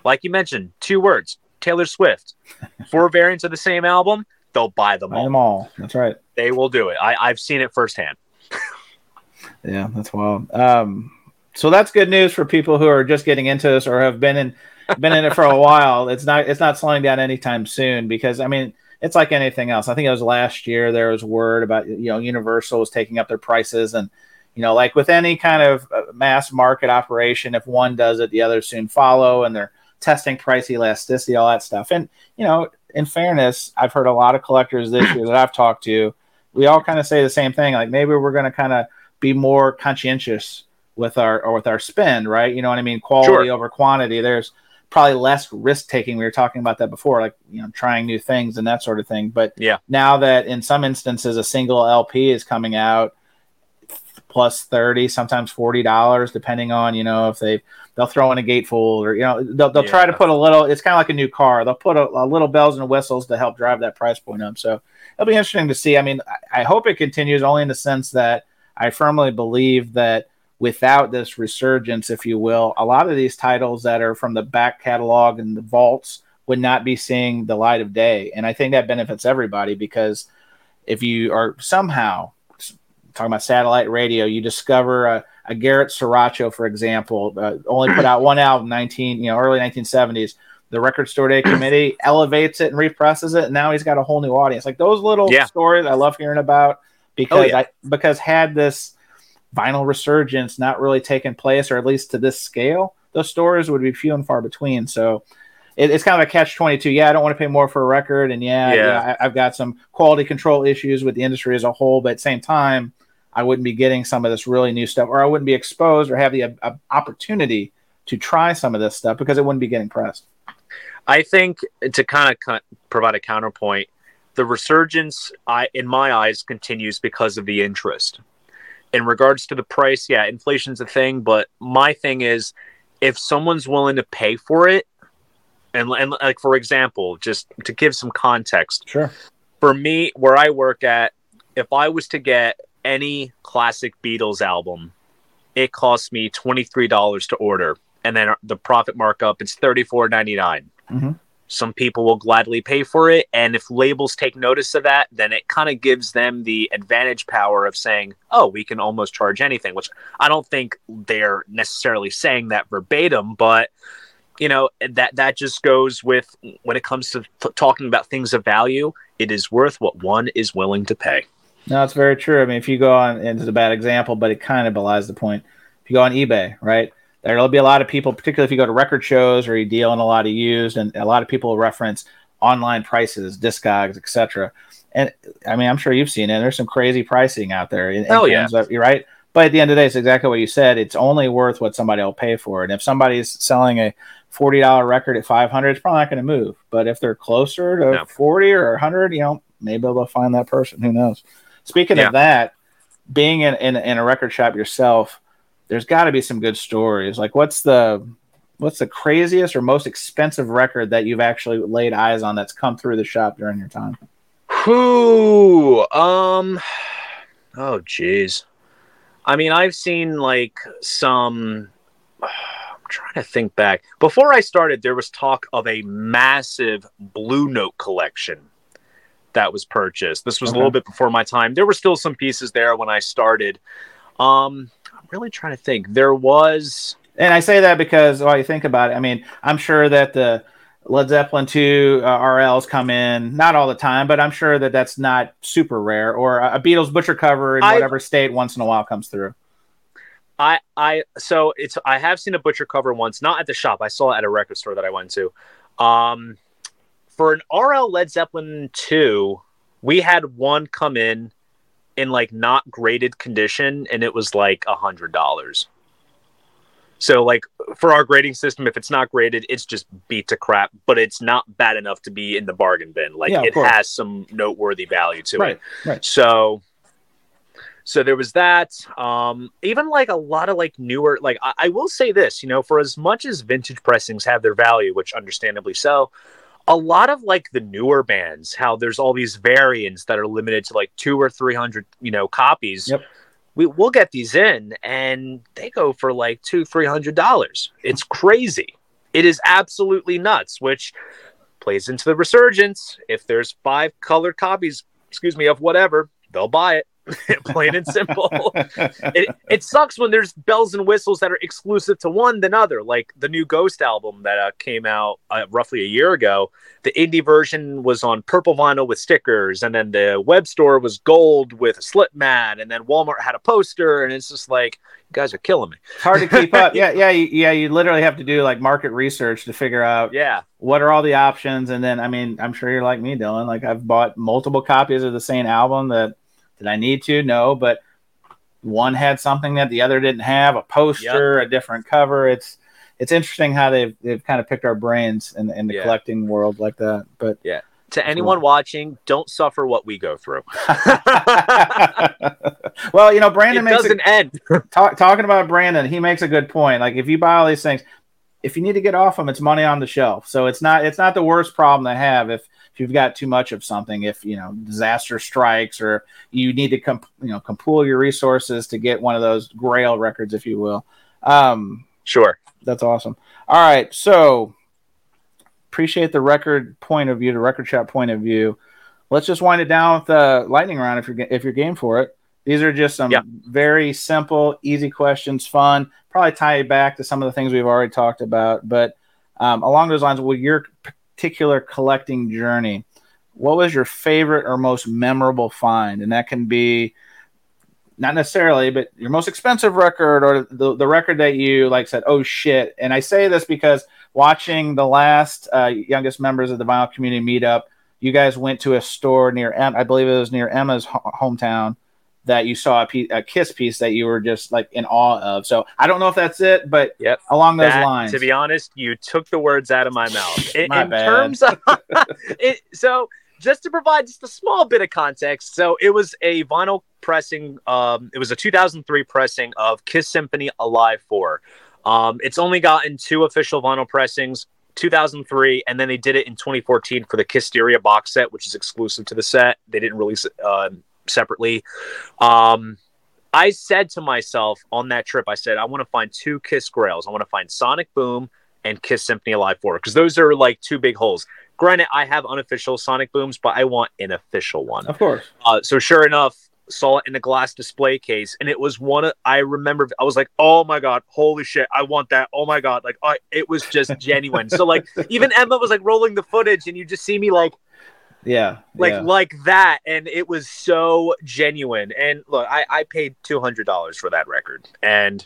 Like you mentioned, two words Taylor Swift. Four variants of the same album, they'll buy them Buy all. them all. That's right. They will do it. I, I've seen it firsthand. Yeah, that's wild. Um, so that's good news for people who are just getting into this or have been in been in it for a while. It's not it's not slowing down anytime soon because I mean it's like anything else. I think it was last year there was word about you know Universal was taking up their prices and you know like with any kind of uh, mass market operation, if one does it, the others soon follow, and they're testing price elasticity, all that stuff. And you know, in fairness, I've heard a lot of collectors this year that I've talked to. We all kind of say the same thing, like maybe we're going to kind of be more conscientious with our or with our spend, right? You know what I mean? Quality Sure. over quantity. There's probably less risk taking. We were talking about that before, like you know, trying new things and that sort of thing. But Yeah. now that in some instances a single LP is coming out plus 30 sometimes 40 dollars depending on you know if they they'll throw in a gatefold or you know they'll, they'll try to put a little it's kind of like a new car they'll put a, a little bells and whistles to help drive that price point up so it'll be interesting to see i mean I, I hope it continues only in the sense that i firmly believe that without this resurgence if you will a lot of these titles that are from the back catalog and the vaults would not be seeing the light of day and i think that benefits everybody because if you are somehow talking about satellite radio, you discover a, a Garrett Siracho, for example, uh, only put out one album, 19, you know, early 1970s. The Record Store Day Committee elevates it and represses it, and now he's got a whole new audience. Like those little Yeah. stories, I love hearing about because Oh, yeah. I because had this vinyl resurgence not really taking place, or at least to this scale, those stores would be few and far between. So it, it's kind of a catch twenty two. Yeah, I don't want to pay more for a record, and yeah, Yeah. yeah, I, I've got some quality control issues with the industry as a whole, but at the same time, I wouldn't be getting some of this really new stuff, or I wouldn't be exposed or have the uh, opportunity to try some of this stuff because it wouldn't be getting pressed. I think to kind of provide a counterpoint, the resurgence, I in my eyes, continues because of the interest. In regards to the price, yeah, inflation's a thing, but my thing is, if someone's willing to pay for it, and and like for example, just to give some context, Sure. for me, where I work at, if I was to get any classic Beatles album, it costs me twenty three dollars to order, and then the profit markup it's thirty four ninety nine. Mhm. Some people will gladly pay for it, and if labels take notice of that, then it kind of gives them the advantage power of saying, "Oh, we can almost charge anything," which I don't think they're necessarily saying that verbatim, but you know that that just goes with when it comes to talking about things of value it is worth what one is willing to pay No, it's very true. I mean, if you go on, it's a bad example, but it kind of belies the point. If you go on eBay, right, there'll be a lot of people, particularly if you go to record shows or you deal in a lot of used, and a lot of people reference online prices, Discogs, etc. And I mean, I'm sure you've seen it. There's some crazy pricing out there. In, in Oh, yeah. of- you're right. But at the end of the day, it's exactly what you said. It's only worth what somebody will pay for it. And if somebody's selling a forty dollar record at five hundred, it's probably not going to move. But if they're closer to No. forty or hundred, you know, maybe they'll find that person. Who knows? Speaking Yeah. of that, being in, in, in a record shop yourself, there's got to be some good stories. Like, what's the what's the craziest or most expensive record that you've actually laid eyes on that's come through the shop during your time? Who? Um. Oh, jeez. I mean, I've seen like some. I'm trying to think back. Before I started, there was talk of a massive Blue Note collection that was purchased. This was Okay. a little bit before my time. There were still some pieces there when I started. Um, I'm really trying to think. There was. And I say that because while you think about it, I mean, I'm sure that the Led Zeppelin 2 uh, RLs come in, not all the time, but I'm sure that that's not super rare. Or a Beatles Butcher cover in I- whatever state once in a while comes through. I I so it's I have seen a butcher cover once, not at the shop. I saw it at a record store that I went to. Um, for an RL Led Zeppelin two, we had one come in in like not graded condition, and it was like a hundred dollars. So like for our grading system, if it's not graded, it's just beat to crap. But it's not bad enough to be in the bargain bin. Like Yeah, it course. has some noteworthy value to it. Right, right. So so there was that. Um, even like a lot of like newer, like I, I will say this, you know, for as much as vintage pressings have their value, which understandably so, a lot of like the newer bands, how there's all these variants that are limited to like two or three hundred, you know, copies. Yep. We we'll get these in and they go for like two, three hundred dollars. It's crazy. It is absolutely nuts, which plays into the resurgence. If there's five colored copies, excuse me, of whatever, they'll buy it. Plain and simple. it, it sucks when there's bells and whistles that are exclusive to one than other. Like the new Ghost album that uh, came out uh, roughly a year ago. The indie version was on purple vinyl with stickers, and then the web store was gold with a slip mat, and then Walmart had a poster, and it's just like you guys are killing me. It's hard to keep up. Yeah, yeah, yeah. You literally have to do like market research to figure out Yeah, what are all the options, and then I mean, I'm sure you're like me, Dylan. Like I've bought multiple copies of the same album. That did I need to? No, but one had something that the other didn't have, a poster, a different cover. It's it's interesting how they've they've kind of picked our brains in, in the Yeah. collecting world like that. But yeah. to anyone watching, don't suffer what we go through. well, you know, it Brandon makes a, doesn't end. talk, talking about Brandon, he makes a good point. Like if you buy all these things, if you need to get off them, it's money on the shelf. So it's not it's not the worst problem to have if you've got too much of something. If you know disaster strikes or you need to com- you know compool your resources to get one of those Grail records, if you will. Um, Sure. that's awesome. All right, so appreciate the record point of view, the record shop point of view. let's just wind it down with the lightning round if you're if you're game for it. These are just some Yeah. very simple, easy questions, fun. Probably tie it back to some of the things we've already talked about. But um, along those lines, with your particular collecting journey, what was your favorite or most memorable find? And that can be not necessarily, but your most expensive record or the, the record that you like said, oh shit. And I say this because watching the last uh, youngest members of the vinyl community meetup, you guys went to a store near, I believe it was near Emma's ho- hometown that you saw a, piece, a Kiss piece that you were just like in awe of. So I don't know if that's it, but Yep. along those That, lines. To be honest, you took the words out of my mouth. In, My in bad. terms of it, so just to provide just a small bit of context, so it was a vinyl pressing. Um, it was a 2003 pressing of Kiss Symphony Alive 4. Um, it's only gotten two official vinyl pressings. 2003, and then they did it in 2014 for the Kissteria box set, which is exclusive to the set. They didn't release it uh, separately. Um, I said to myself on that trip, I said, I want to find two Kiss Grails. I want to find Sonic Boom and Kiss Symphony Alive 4 because those are like two big holes. Granted, I have unofficial Sonic Booms, but I want an official one. of course. Uh, so sure enough, saw it in a glass display case, and it was one. Of, I remember I was like, "Oh my god, holy shit, I want that!" Oh my god, like I, it was just genuine. so like even Emma was like rolling the footage, and you just see me like Yeah. like yeah. like that and it was so genuine and look i i paid $200 for that record and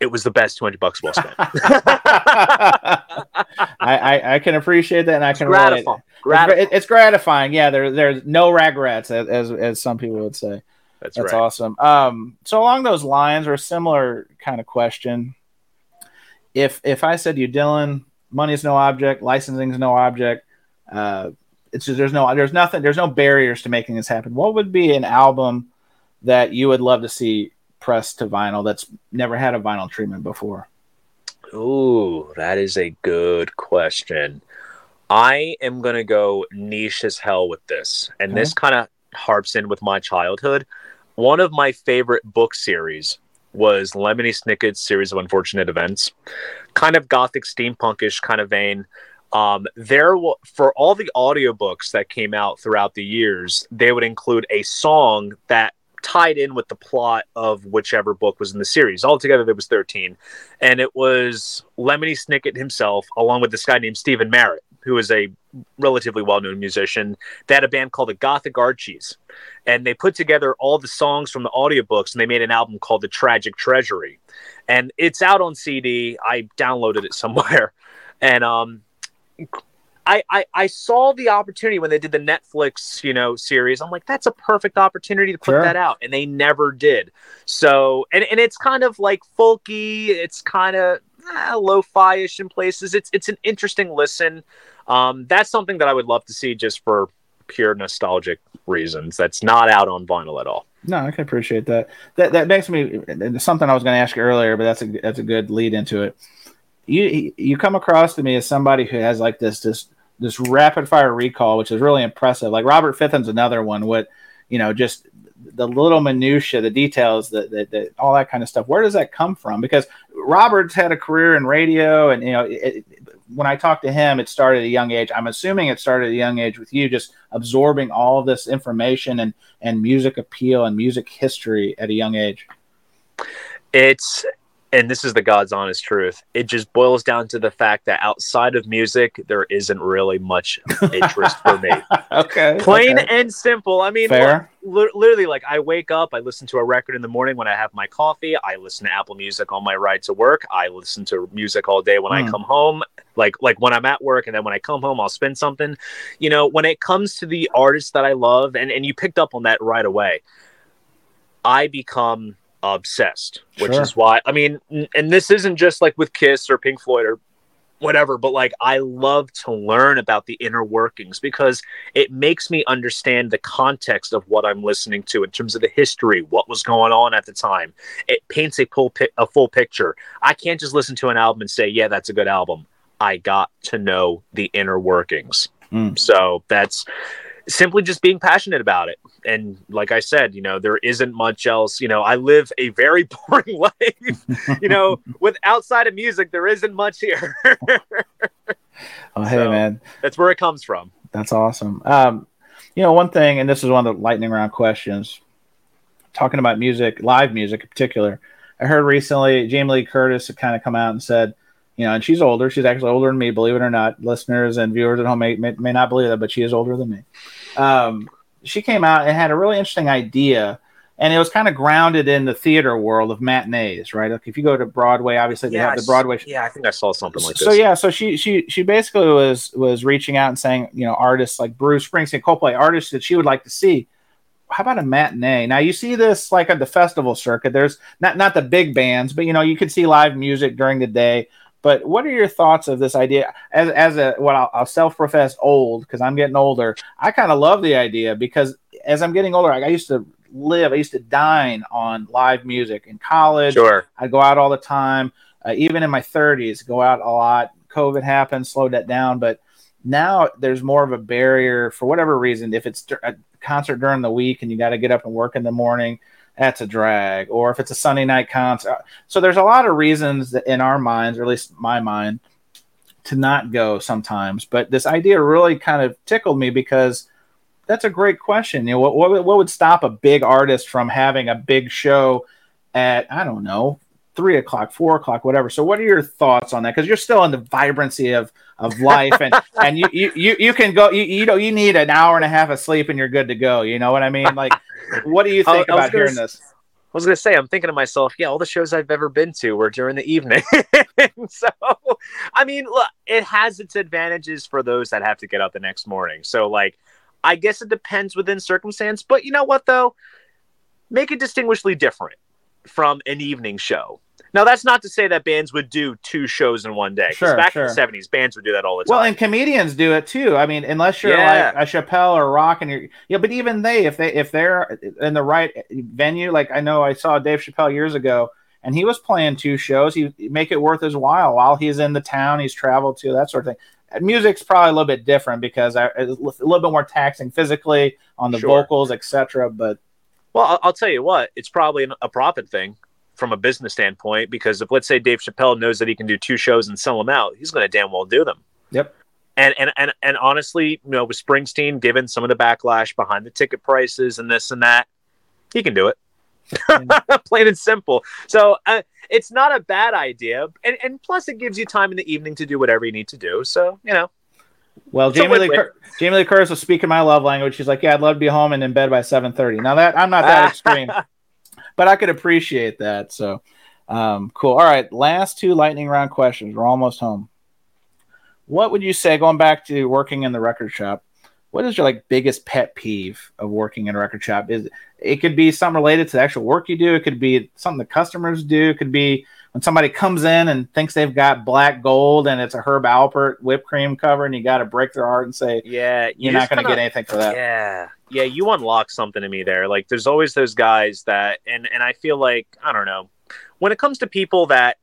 it was the best 200 bucks well spent I, I, I can appreciate that and I can relate. gratifying It's, gratifying gra- it's gratifying. Yeah, there, there's no regrets, as, as as some people would say. that's, That's right awesome. Um, so along those lines, or a similar kind of question, if if I said to you, Dylan, money is no object, licensing is no object, uh, it's just, there's no there's nothing there's no barriers to making this happen. What would be an album that you would love to see pressed to vinyl that's never had a vinyl treatment before? Ooh, that is a good question. I am going to go niche as hell with this. And Okay. this kind of harps in with my childhood. One of my favorite book series was Lemony Snicket's series of unfortunate events. Kind of gothic steampunkish kind of vein. Um, there for all the audiobooks that came out throughout the years, they would include a song that tied in with the plot of whichever book was in the series. Altogether, there was 13 and it was Lemony Snicket himself, along with this guy named Stephin Merritt, who is a relatively well-known musician. They had a band called the Gothic Archies, and they put together all the songs from the audiobooks, and they made an album called The Tragic Treasury, and it's out on CD. I downloaded it somewhere, and um. I, I, I saw the opportunity when they did the Netflix, you know, series. I'm like, that's a perfect opportunity to put Sure. that out, and they never did. So, and, and it's kind of like folky. It's kind of eh, lo-fi-ish in places. It's it's an interesting listen. Um, that's something that I would love to see just for pure nostalgic reasons. That's not out on vinyl at all. No, I can appreciate that. That that makes me something I was going to ask you earlier, but that's a that's a good lead into it. You you come across to me as somebody who has like this this this rapid fire recall, which is really impressive. Like Robert Fitham's another one. What you know, just the little minutia, the details, that that that- all that kind of stuff. Where does that come from? Because Robert's had a career in radio, and you know, it, it- when I talked to him, it started at a young age. I'm assuming it started at a young age with you, just absorbing all of this information and and music appeal and music history at a young age. It's and this is the God's honest truth. It just boils down to the fact that outside of music, there isn't really much interest for me. okay. Plain okay. and simple. I mean, Fair. li- literally, like I wake up, I listen to a record in the morning when I have my coffee. I listen to Apple Music on my ride to work. I listen to music all day when I Hmm. come home. Like like when I'm at work, and then when I come home, I'll spin something. You know, when it comes to the artists that I love, and and you picked up on that right away. I become obsessed, which Sure. is why I mean, and this isn't just like with Kiss or Pink Floyd or whatever, but like I love to learn about the inner workings because it makes me understand the context of what I'm listening to in terms of the history, what was going on at the time. It paints a full pi- a full picture. I can't just listen to an album and say, "Yeah, that's a good album." I got to know the inner workings. Mm. So that's simply just being passionate about it. And like I said, you know, there isn't much else. You know, I live a very boring life. you know, with outside of music, there isn't much here. Oh, hey So- man, that's where it comes from. that's awesome. Um, You know, one thing, and this is one of the lightning round questions. Talking about music, live music in particular, I heard recently Jamie Lee Curtis had kind of come out and said, you know, and she's older. She's actually older than me, believe it or not. Listeners and viewers at home may, may, may not believe that, but she is older than me. Um, she came out and had a really interesting idea and it was kind of grounded in the theater world of matinees, right? Like if you go to Broadway, obviously they Yeah, have the Broadway. Yeah, I think I saw something like this. So yeah, so she she she basically was was reaching out and saying, you know, artists like Bruce Springsteen, Coldplay, artists that she would like to see. How about a matinee? Now you see this like at the festival circuit. There's not not the big bands, but you know you could see live music during the day. But what are your thoughts of this idea? As as a what I'll, I'll self-profess old because I'm getting older. I kind of love the idea because as I'm getting older, I, I used to live. I used to dine on live music in college. Sure. I'd go out all the time. Uh, even in my 30s, go out a lot. COVID happened, slowed that down, but now there's more of a barrier for whatever reason. If it's a concert during the week and you got to get up and work in the morning, that's a drag. Or if it's a Sunday night concert, so there's a lot of reasons in our minds, or at least my mind, to not go sometimes. But this idea really kind of tickled me because that's a great question. You know, what, what what would stop a big artist from having a big show at I don't know three o'clock, four o'clock, whatever. So, what are your thoughts on that? Because you're still in the vibrancy of of life, and and you you you, you can go. You you know you need an hour and a half of sleep, and you're good to go. You know what I mean? Like, what do you think I about gonna hearing this? I was gonna say, I'm thinking to myself, yeah, all the shows I've ever been to were during the evening. so, I mean, look, it has its advantages for those that have to get up the next morning. So, like, I guess it depends within circumstance. But you know what, though, make it distinguishedly different from an evening show. Now, that's not to say that bands would do two shows in one day. 'cause Sure, back sure. in the '70s, bands would do that all the time. Well, and comedians do it too. I mean, unless you're Yeah. like a Chappelle or Rock, and you're yeah. But even they, if they if they're in the right venue, like I know I saw Dave Chappelle years ago, and he was playing two shows. He make it worth his while while he's in the town he's traveled to, that sort of thing. Music's probably a little bit different because I, it's a little bit more taxing physically on the Sure. vocals, etc. But Well, I'll, I'll tell you what, it's probably an, a profit thing from a business standpoint because if let's say Dave Chappelle knows that he can do two shows and sell them out, he's going to damn well do them. Yep. And and and and honestly, you know, with Springsteen, given some of the backlash behind the ticket prices and this and that, he can do it. Plain and simple. So uh, it's not a bad idea, and and plus it gives you time in the evening to do whatever you need to do. So you know, Well, Jamie Lee. Cur- Jamie Lee Curtis was speaking my love language. She's like, "Yeah, I'd love to be home and in bed by 7.30. Now that I'm not that extreme, but I could appreciate that. So, um, cool. All right, last two lightning round questions. We're almost home. What would you say, going back to working in the record shop? What is your like biggest pet peeve of working in a record shop? Is it could be something related to the actual work you do. It could be something the customers do. It could be when somebody comes in and thinks they've got black gold and it's a Herb Alpert whipped cream cover, and you got to break their heart and say yeah, you you're not going to get anything for that. Yeah. Yeah, you unlock something to me there. Like there's always those guys that and and I feel like, I don't know, when it comes to people that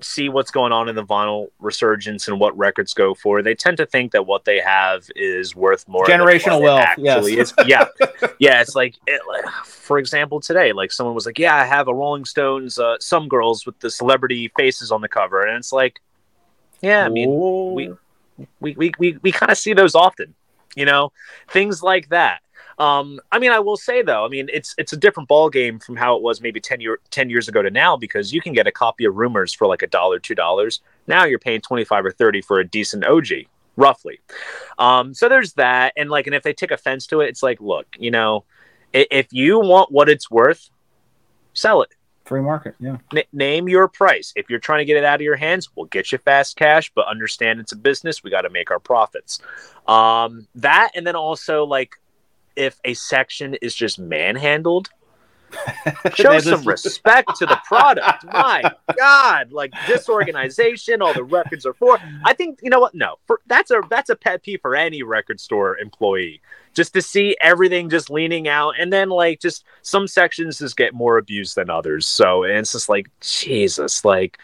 see what's going on in the vinyl resurgence and what records go for, they tend to think that what they have is worth more Generational wealth, Actually, yes. yeah, yeah. It's like, it, like, for example, today, like someone was like, "Yeah, I have a Rolling Stones, uh, some girls with the celebrity faces on the cover," and it's like, yeah, I mean, we we we we, we kind of see those often you know things like that um i mean i will say though i mean it's it's a different ball game from how it was maybe 10 year 10 years ago to now because you can get a copy of Rumours for like a dollar two dollars now you're paying 25 or 30 for a decent og roughly um so there's that and like and if they take offense to it it's like look you know if you want what it's worth sell it free market. Yeah. N- name your price. If you're trying to get it out of your hands, we'll get you fast cash, but understand it's a business. We got to make our profits. Um, that, and then also like if a section is just manhandled, show some respect to the product. My God, like disorganization, all the records are for. I think you know what? No, for, that's a that's a pet peeve for any record store employee. Just to see everything just leaning out, and then like just some sections just get more abused than others. So and it's just like Jesus, like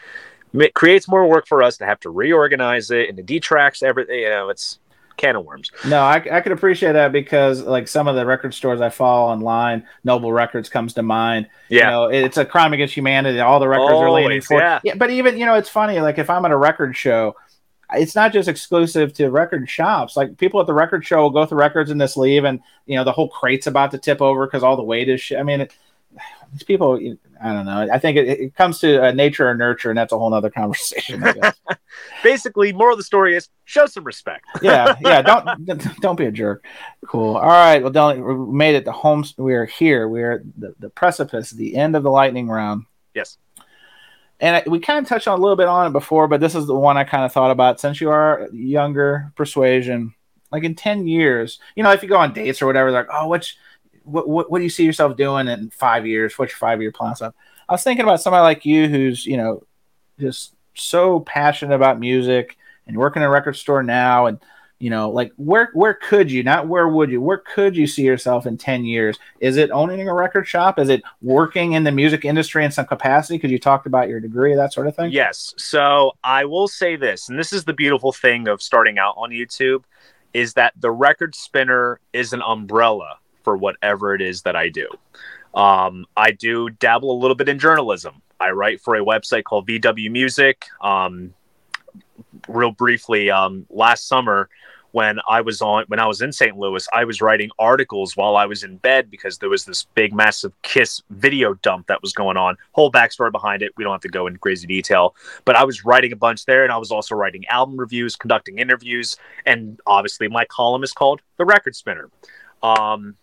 it creates more work for us to have to reorganize it, and it detracts everything. You know, it's can of worms. No, I, I could appreciate that because like some of the record stores I follow online, Noble Records comes to mind. Yeah. You know, it's a crime against humanity. All the records are leaning Always, for yeah. But even you know, it's funny. Like if I'm at a record show, it's not just exclusive to record shops. Like people at the record show will go through records in this leave, and you know the whole crate's about to tip over because all the weight is. Sh- I mean, it, these people. I don't know. I think it, it comes to uh, nature or nurture, and that's a whole other conversation. I guess. Basically, moral of the story is show some respect. yeah, yeah. Don't don't be a jerk. Cool. All right. Well, Dylan, we made it. The home. We are here. We are the, the precipice, the end of the lightning round. Yes. And I, we kind of touched on a little bit on it before, but this is the one I kind of thought about. Since you are younger, persuasion, like in ten years, you know, if you go on dates or whatever, they're like, oh, which, what, what, what do you see yourself doing in five years? What's your five year plan? Stuff. I was thinking about somebody like you, who's you know, just so passionate about music and working in a record store now, and you know, like where where could you, not where would you, where could you see yourself in 10 years? Is it owning a record shop? Is it working in the music industry in some capacity? Because you talked about your degree, that sort of thing. Yes. So I will say this, and this is the beautiful thing of starting out on YouTube, is that the record spinner is an umbrella for whatever it is that I do. Um, I do dabble a little bit in journalism. I write for a website called VW Music. Um, real briefly, um, last summer when I was on when I was in St. Louis, I was writing articles while I was in bed because there was this big massive Kiss video dump that was going on. Whole backstory behind it. We don't have to go into crazy detail, but I was writing a bunch there, and I was also writing album reviews, conducting interviews, and obviously my column is called The Record Spinner. Um,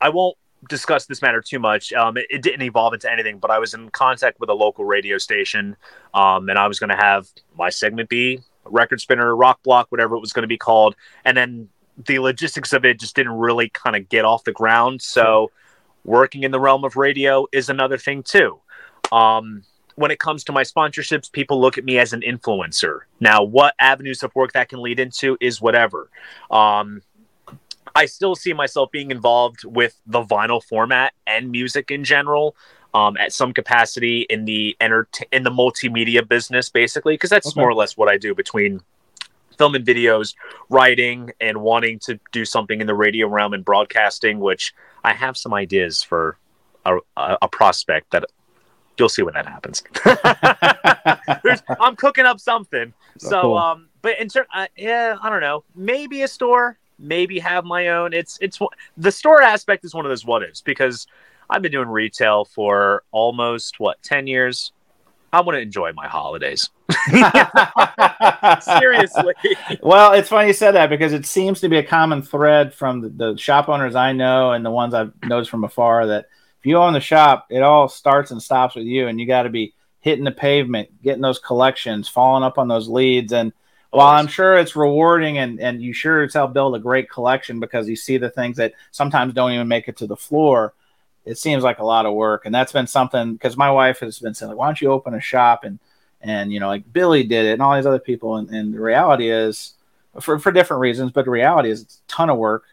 I won't discuss this matter too much. Um, it, it, didn't evolve into anything, but I was in contact with a local radio station, um, and I was going to have my segment be record spinner, rock block, whatever it was going to be called. And then the logistics of it just didn't really kind of get off the ground. So working in the realm of radio is another thing too. Um, when it comes to my sponsorships, people look at me as an influencer. Now, what avenues of work that can lead into is whatever. Um, I still see myself being involved with the vinyl format and music in general um, at some capacity in the enter- in the multimedia business, basically, because that's okay. more or less what I do between film and videos, writing, and wanting to do something in the radio realm and broadcasting. Which I have some ideas for a, a, a prospect that you'll see when that happens. I'm cooking up something. Oh, so, cool. um, but in turn, uh, yeah, I don't know. Maybe a store, maybe have my own. It's it's the store aspect is one of those what ifs because I've been doing retail for almost what 10 years. I want to enjoy my holidays. Seriously. Well, it's funny you said that because it seems to be a common thread from the, the, shop owners I know and the ones I've noticed from afar that if you own the shop, it all starts and stops with you, and you got to be hitting the pavement, getting those collections, following up on those leads. And while I'm sure it's rewarding and, and you sure it's helped build a great collection because you see the things that sometimes don't even make it to the floor, it seems like a lot of work. And that's been something because my wife has been saying, like, why don't you open a shop? And, and, you know, like Billy did it and all these other people. And, and the reality is, for, for different reasons, but the reality is it's a ton of work.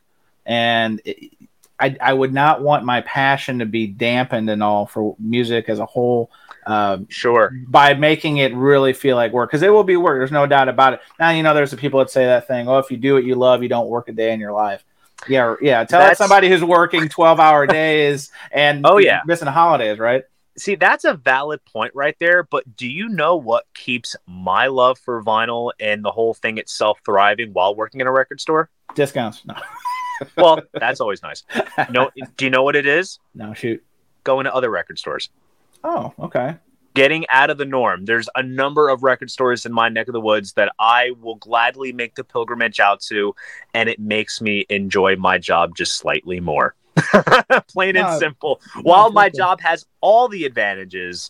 And it, I, I would not want my passion to be dampened and all for music as a whole. Um, sure. By making it really feel like work, because it will be work. There's no doubt about it. Now, you know, there's the people that say that thing. Oh, if you do what you love, you don't work a day in your life. Yeah, yeah. Tell that's, somebody who's working twelve hour days and oh yeah, missing holidays, right? See, that's a valid point right there. But do you know what keeps my love for vinyl and the whole thing itself thriving while working in a record store? Discounts. No. well, that's always nice. No, do you know what it is? No, shoot. Going to other record stores. Oh, okay getting out of the norm. There's a number of record stores in my neck of the woods that I will gladly make the pilgrimage out to, and it makes me enjoy my job just slightly more. Plain no, and simple. While my job has all the advantages,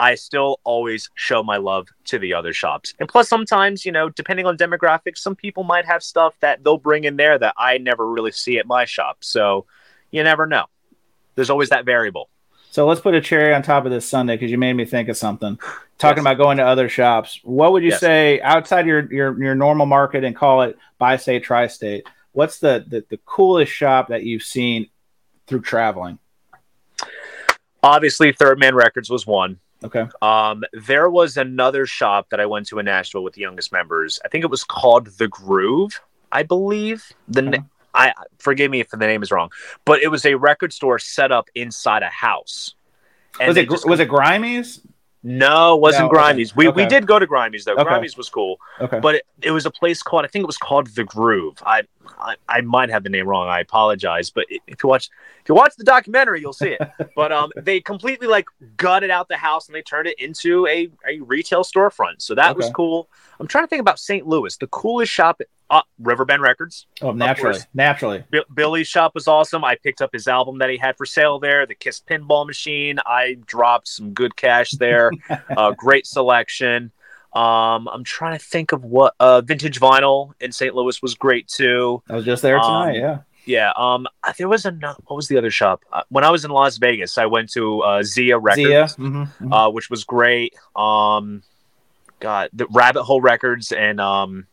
I still always show my love to the other shops. And plus, sometimes, you know, depending on demographics, some people might have stuff that they'll bring in there that I never really see at my shop. So you never know. There's always that variable. So let's put a cherry on top of this Sunday because you made me think of something. Talking yes. about going to other shops, what would you yes. say outside your, your your normal market and call it bi-state, tri-state? What's the, the the coolest shop that you've seen through traveling? Obviously, Third Man Records was one. Okay. Um, there was another shop that I went to in Nashville with the youngest members. I think it was called The Groove, I believe. The okay. I forgive me if the name is wrong, but it was a record store set up inside a house. And was it was it Grimey's? No, it wasn't No. Grimey's. We we Okay. did go to Grimey's though. Okay. Grimey's was cool, Okay. but it, it was a place called I think it was called the Groove. I, I I might have the name wrong. I apologize, but if you watch if you watch the documentary, you'll see it. but um, they completely like gutted out the house and they turned it into a a retail storefront. So that was cool. I'm trying to think about St. Louis. The coolest shop, uh, Riverbend Records. oh, naturally, naturally. Bi- Billy's shop was awesome. I picked up his album that he had for sale there, the Kiss Pinball Machine. I dropped some good cash there. uh, great selection. Um, I'm trying to think of what uh, vintage vinyl in St. Louis was great too. I was just there tonight. Um, yeah. Yeah. Um, there was another. What was the other shop? Uh, when I was in Las Vegas, I went to uh, Zia Records, Zia. Mhm, mhm. uh, which was great. Um, God, the Rabbit Hole Records, and um,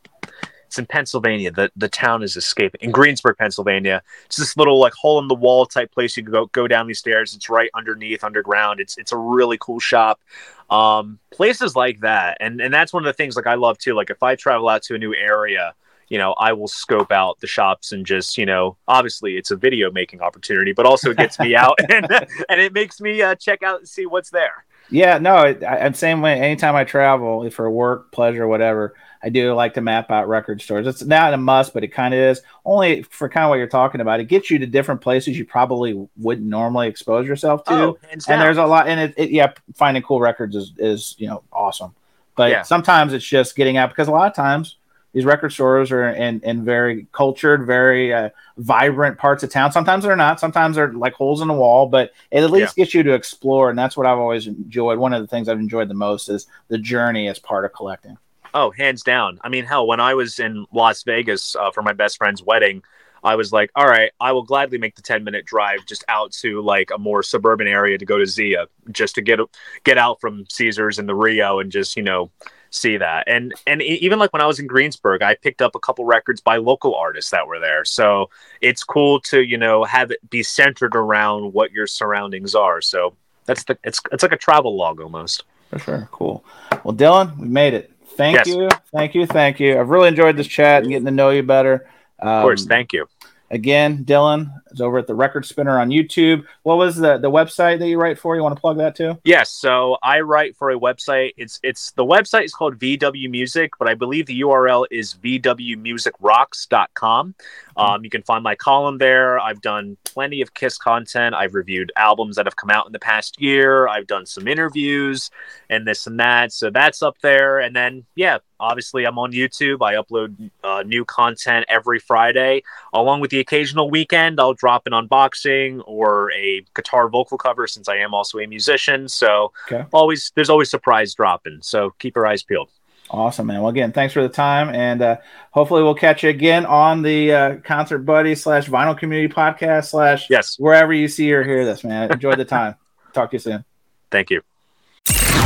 it's in Pennsylvania. The the town is escaping in Greensburg, Pennsylvania. It's this little like hole in the wall type place. You can go go down these stairs. It's right underneath, underground. It's it's a really cool shop. Um, places like that, and and that's one of the things like I love too. Like if I travel out to a new area. You know, I will scope out the shops and just, you know, obviously it's a video making opportunity, but also it gets me out and, and it makes me uh, check out and see what's there. Yeah, no, I, I'm same way. Anytime I travel for work, pleasure, whatever, I do like to map out record stores. It's not a must, but it kind of is. Only for kind of what you're talking about. It gets you to different places you probably wouldn't normally expose yourself to. Oh, and there's a lot, and it, it yeah, finding cool records is is you know awesome. But Yeah. sometimes it's just getting out because a lot of times these record stores are in, in very cultured, very uh, vibrant parts of town. Sometimes they're not. Sometimes they're like holes in the wall, but it at least gets you to explore, and that's what I've always enjoyed. One of the things I've enjoyed the most is the journey as part of collecting. Oh, hands down. I mean, hell, when I was in Las Vegas uh, for my best friend's wedding, I was like, all right, I will gladly make the 10 minute drive just out to like a more suburban area to go to Zia just to get get out from Caesars and the Rio and just, you know, see that. And and even like when I was in Greensburg, I picked up a couple records by local artists that were there. So it's cool to, you know, have it be centered around what your surroundings are. So that's the it's it's like a travel log almost. For sure. Cool. Well, Dylan, we made it. Thank Yes. you. Thank you. Thank you. I've really enjoyed this chat and getting to know you better. Um, Of course, thank you. Again, Dylan is over at the Record Spinner on YouTube. What was the, the website that you write for? You want to plug that too? Yes, so I write for a website. It's it's the website is called VW Music, but I believe the URL is vwmusicrocks.com. Um, you can find my column there. I've done plenty of Kiss content. I've reviewed albums that have come out in the past year. I've done some interviews and this and that. So that's up there. And then, yeah, obviously I'm on YouTube. I upload uh, new content every Friday, along with the occasional weekend. I'll drop an unboxing or a guitar vocal cover since I am also a musician. So Okay. always there's always surprise dropping. So keep your eyes peeled. Awesome, man. Well, again, thanks for the time, and uh, hopefully we'll catch you again on the uh, Concert Buddie slash Vinyl Community Podcast slash Yes, wherever you see or hear this, man. Enjoy the time. Talk to you soon. thank you.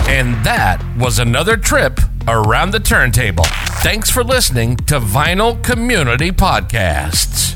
And that was another trip around the turntable. Thanks for listening to Vinyl Community Podcasts.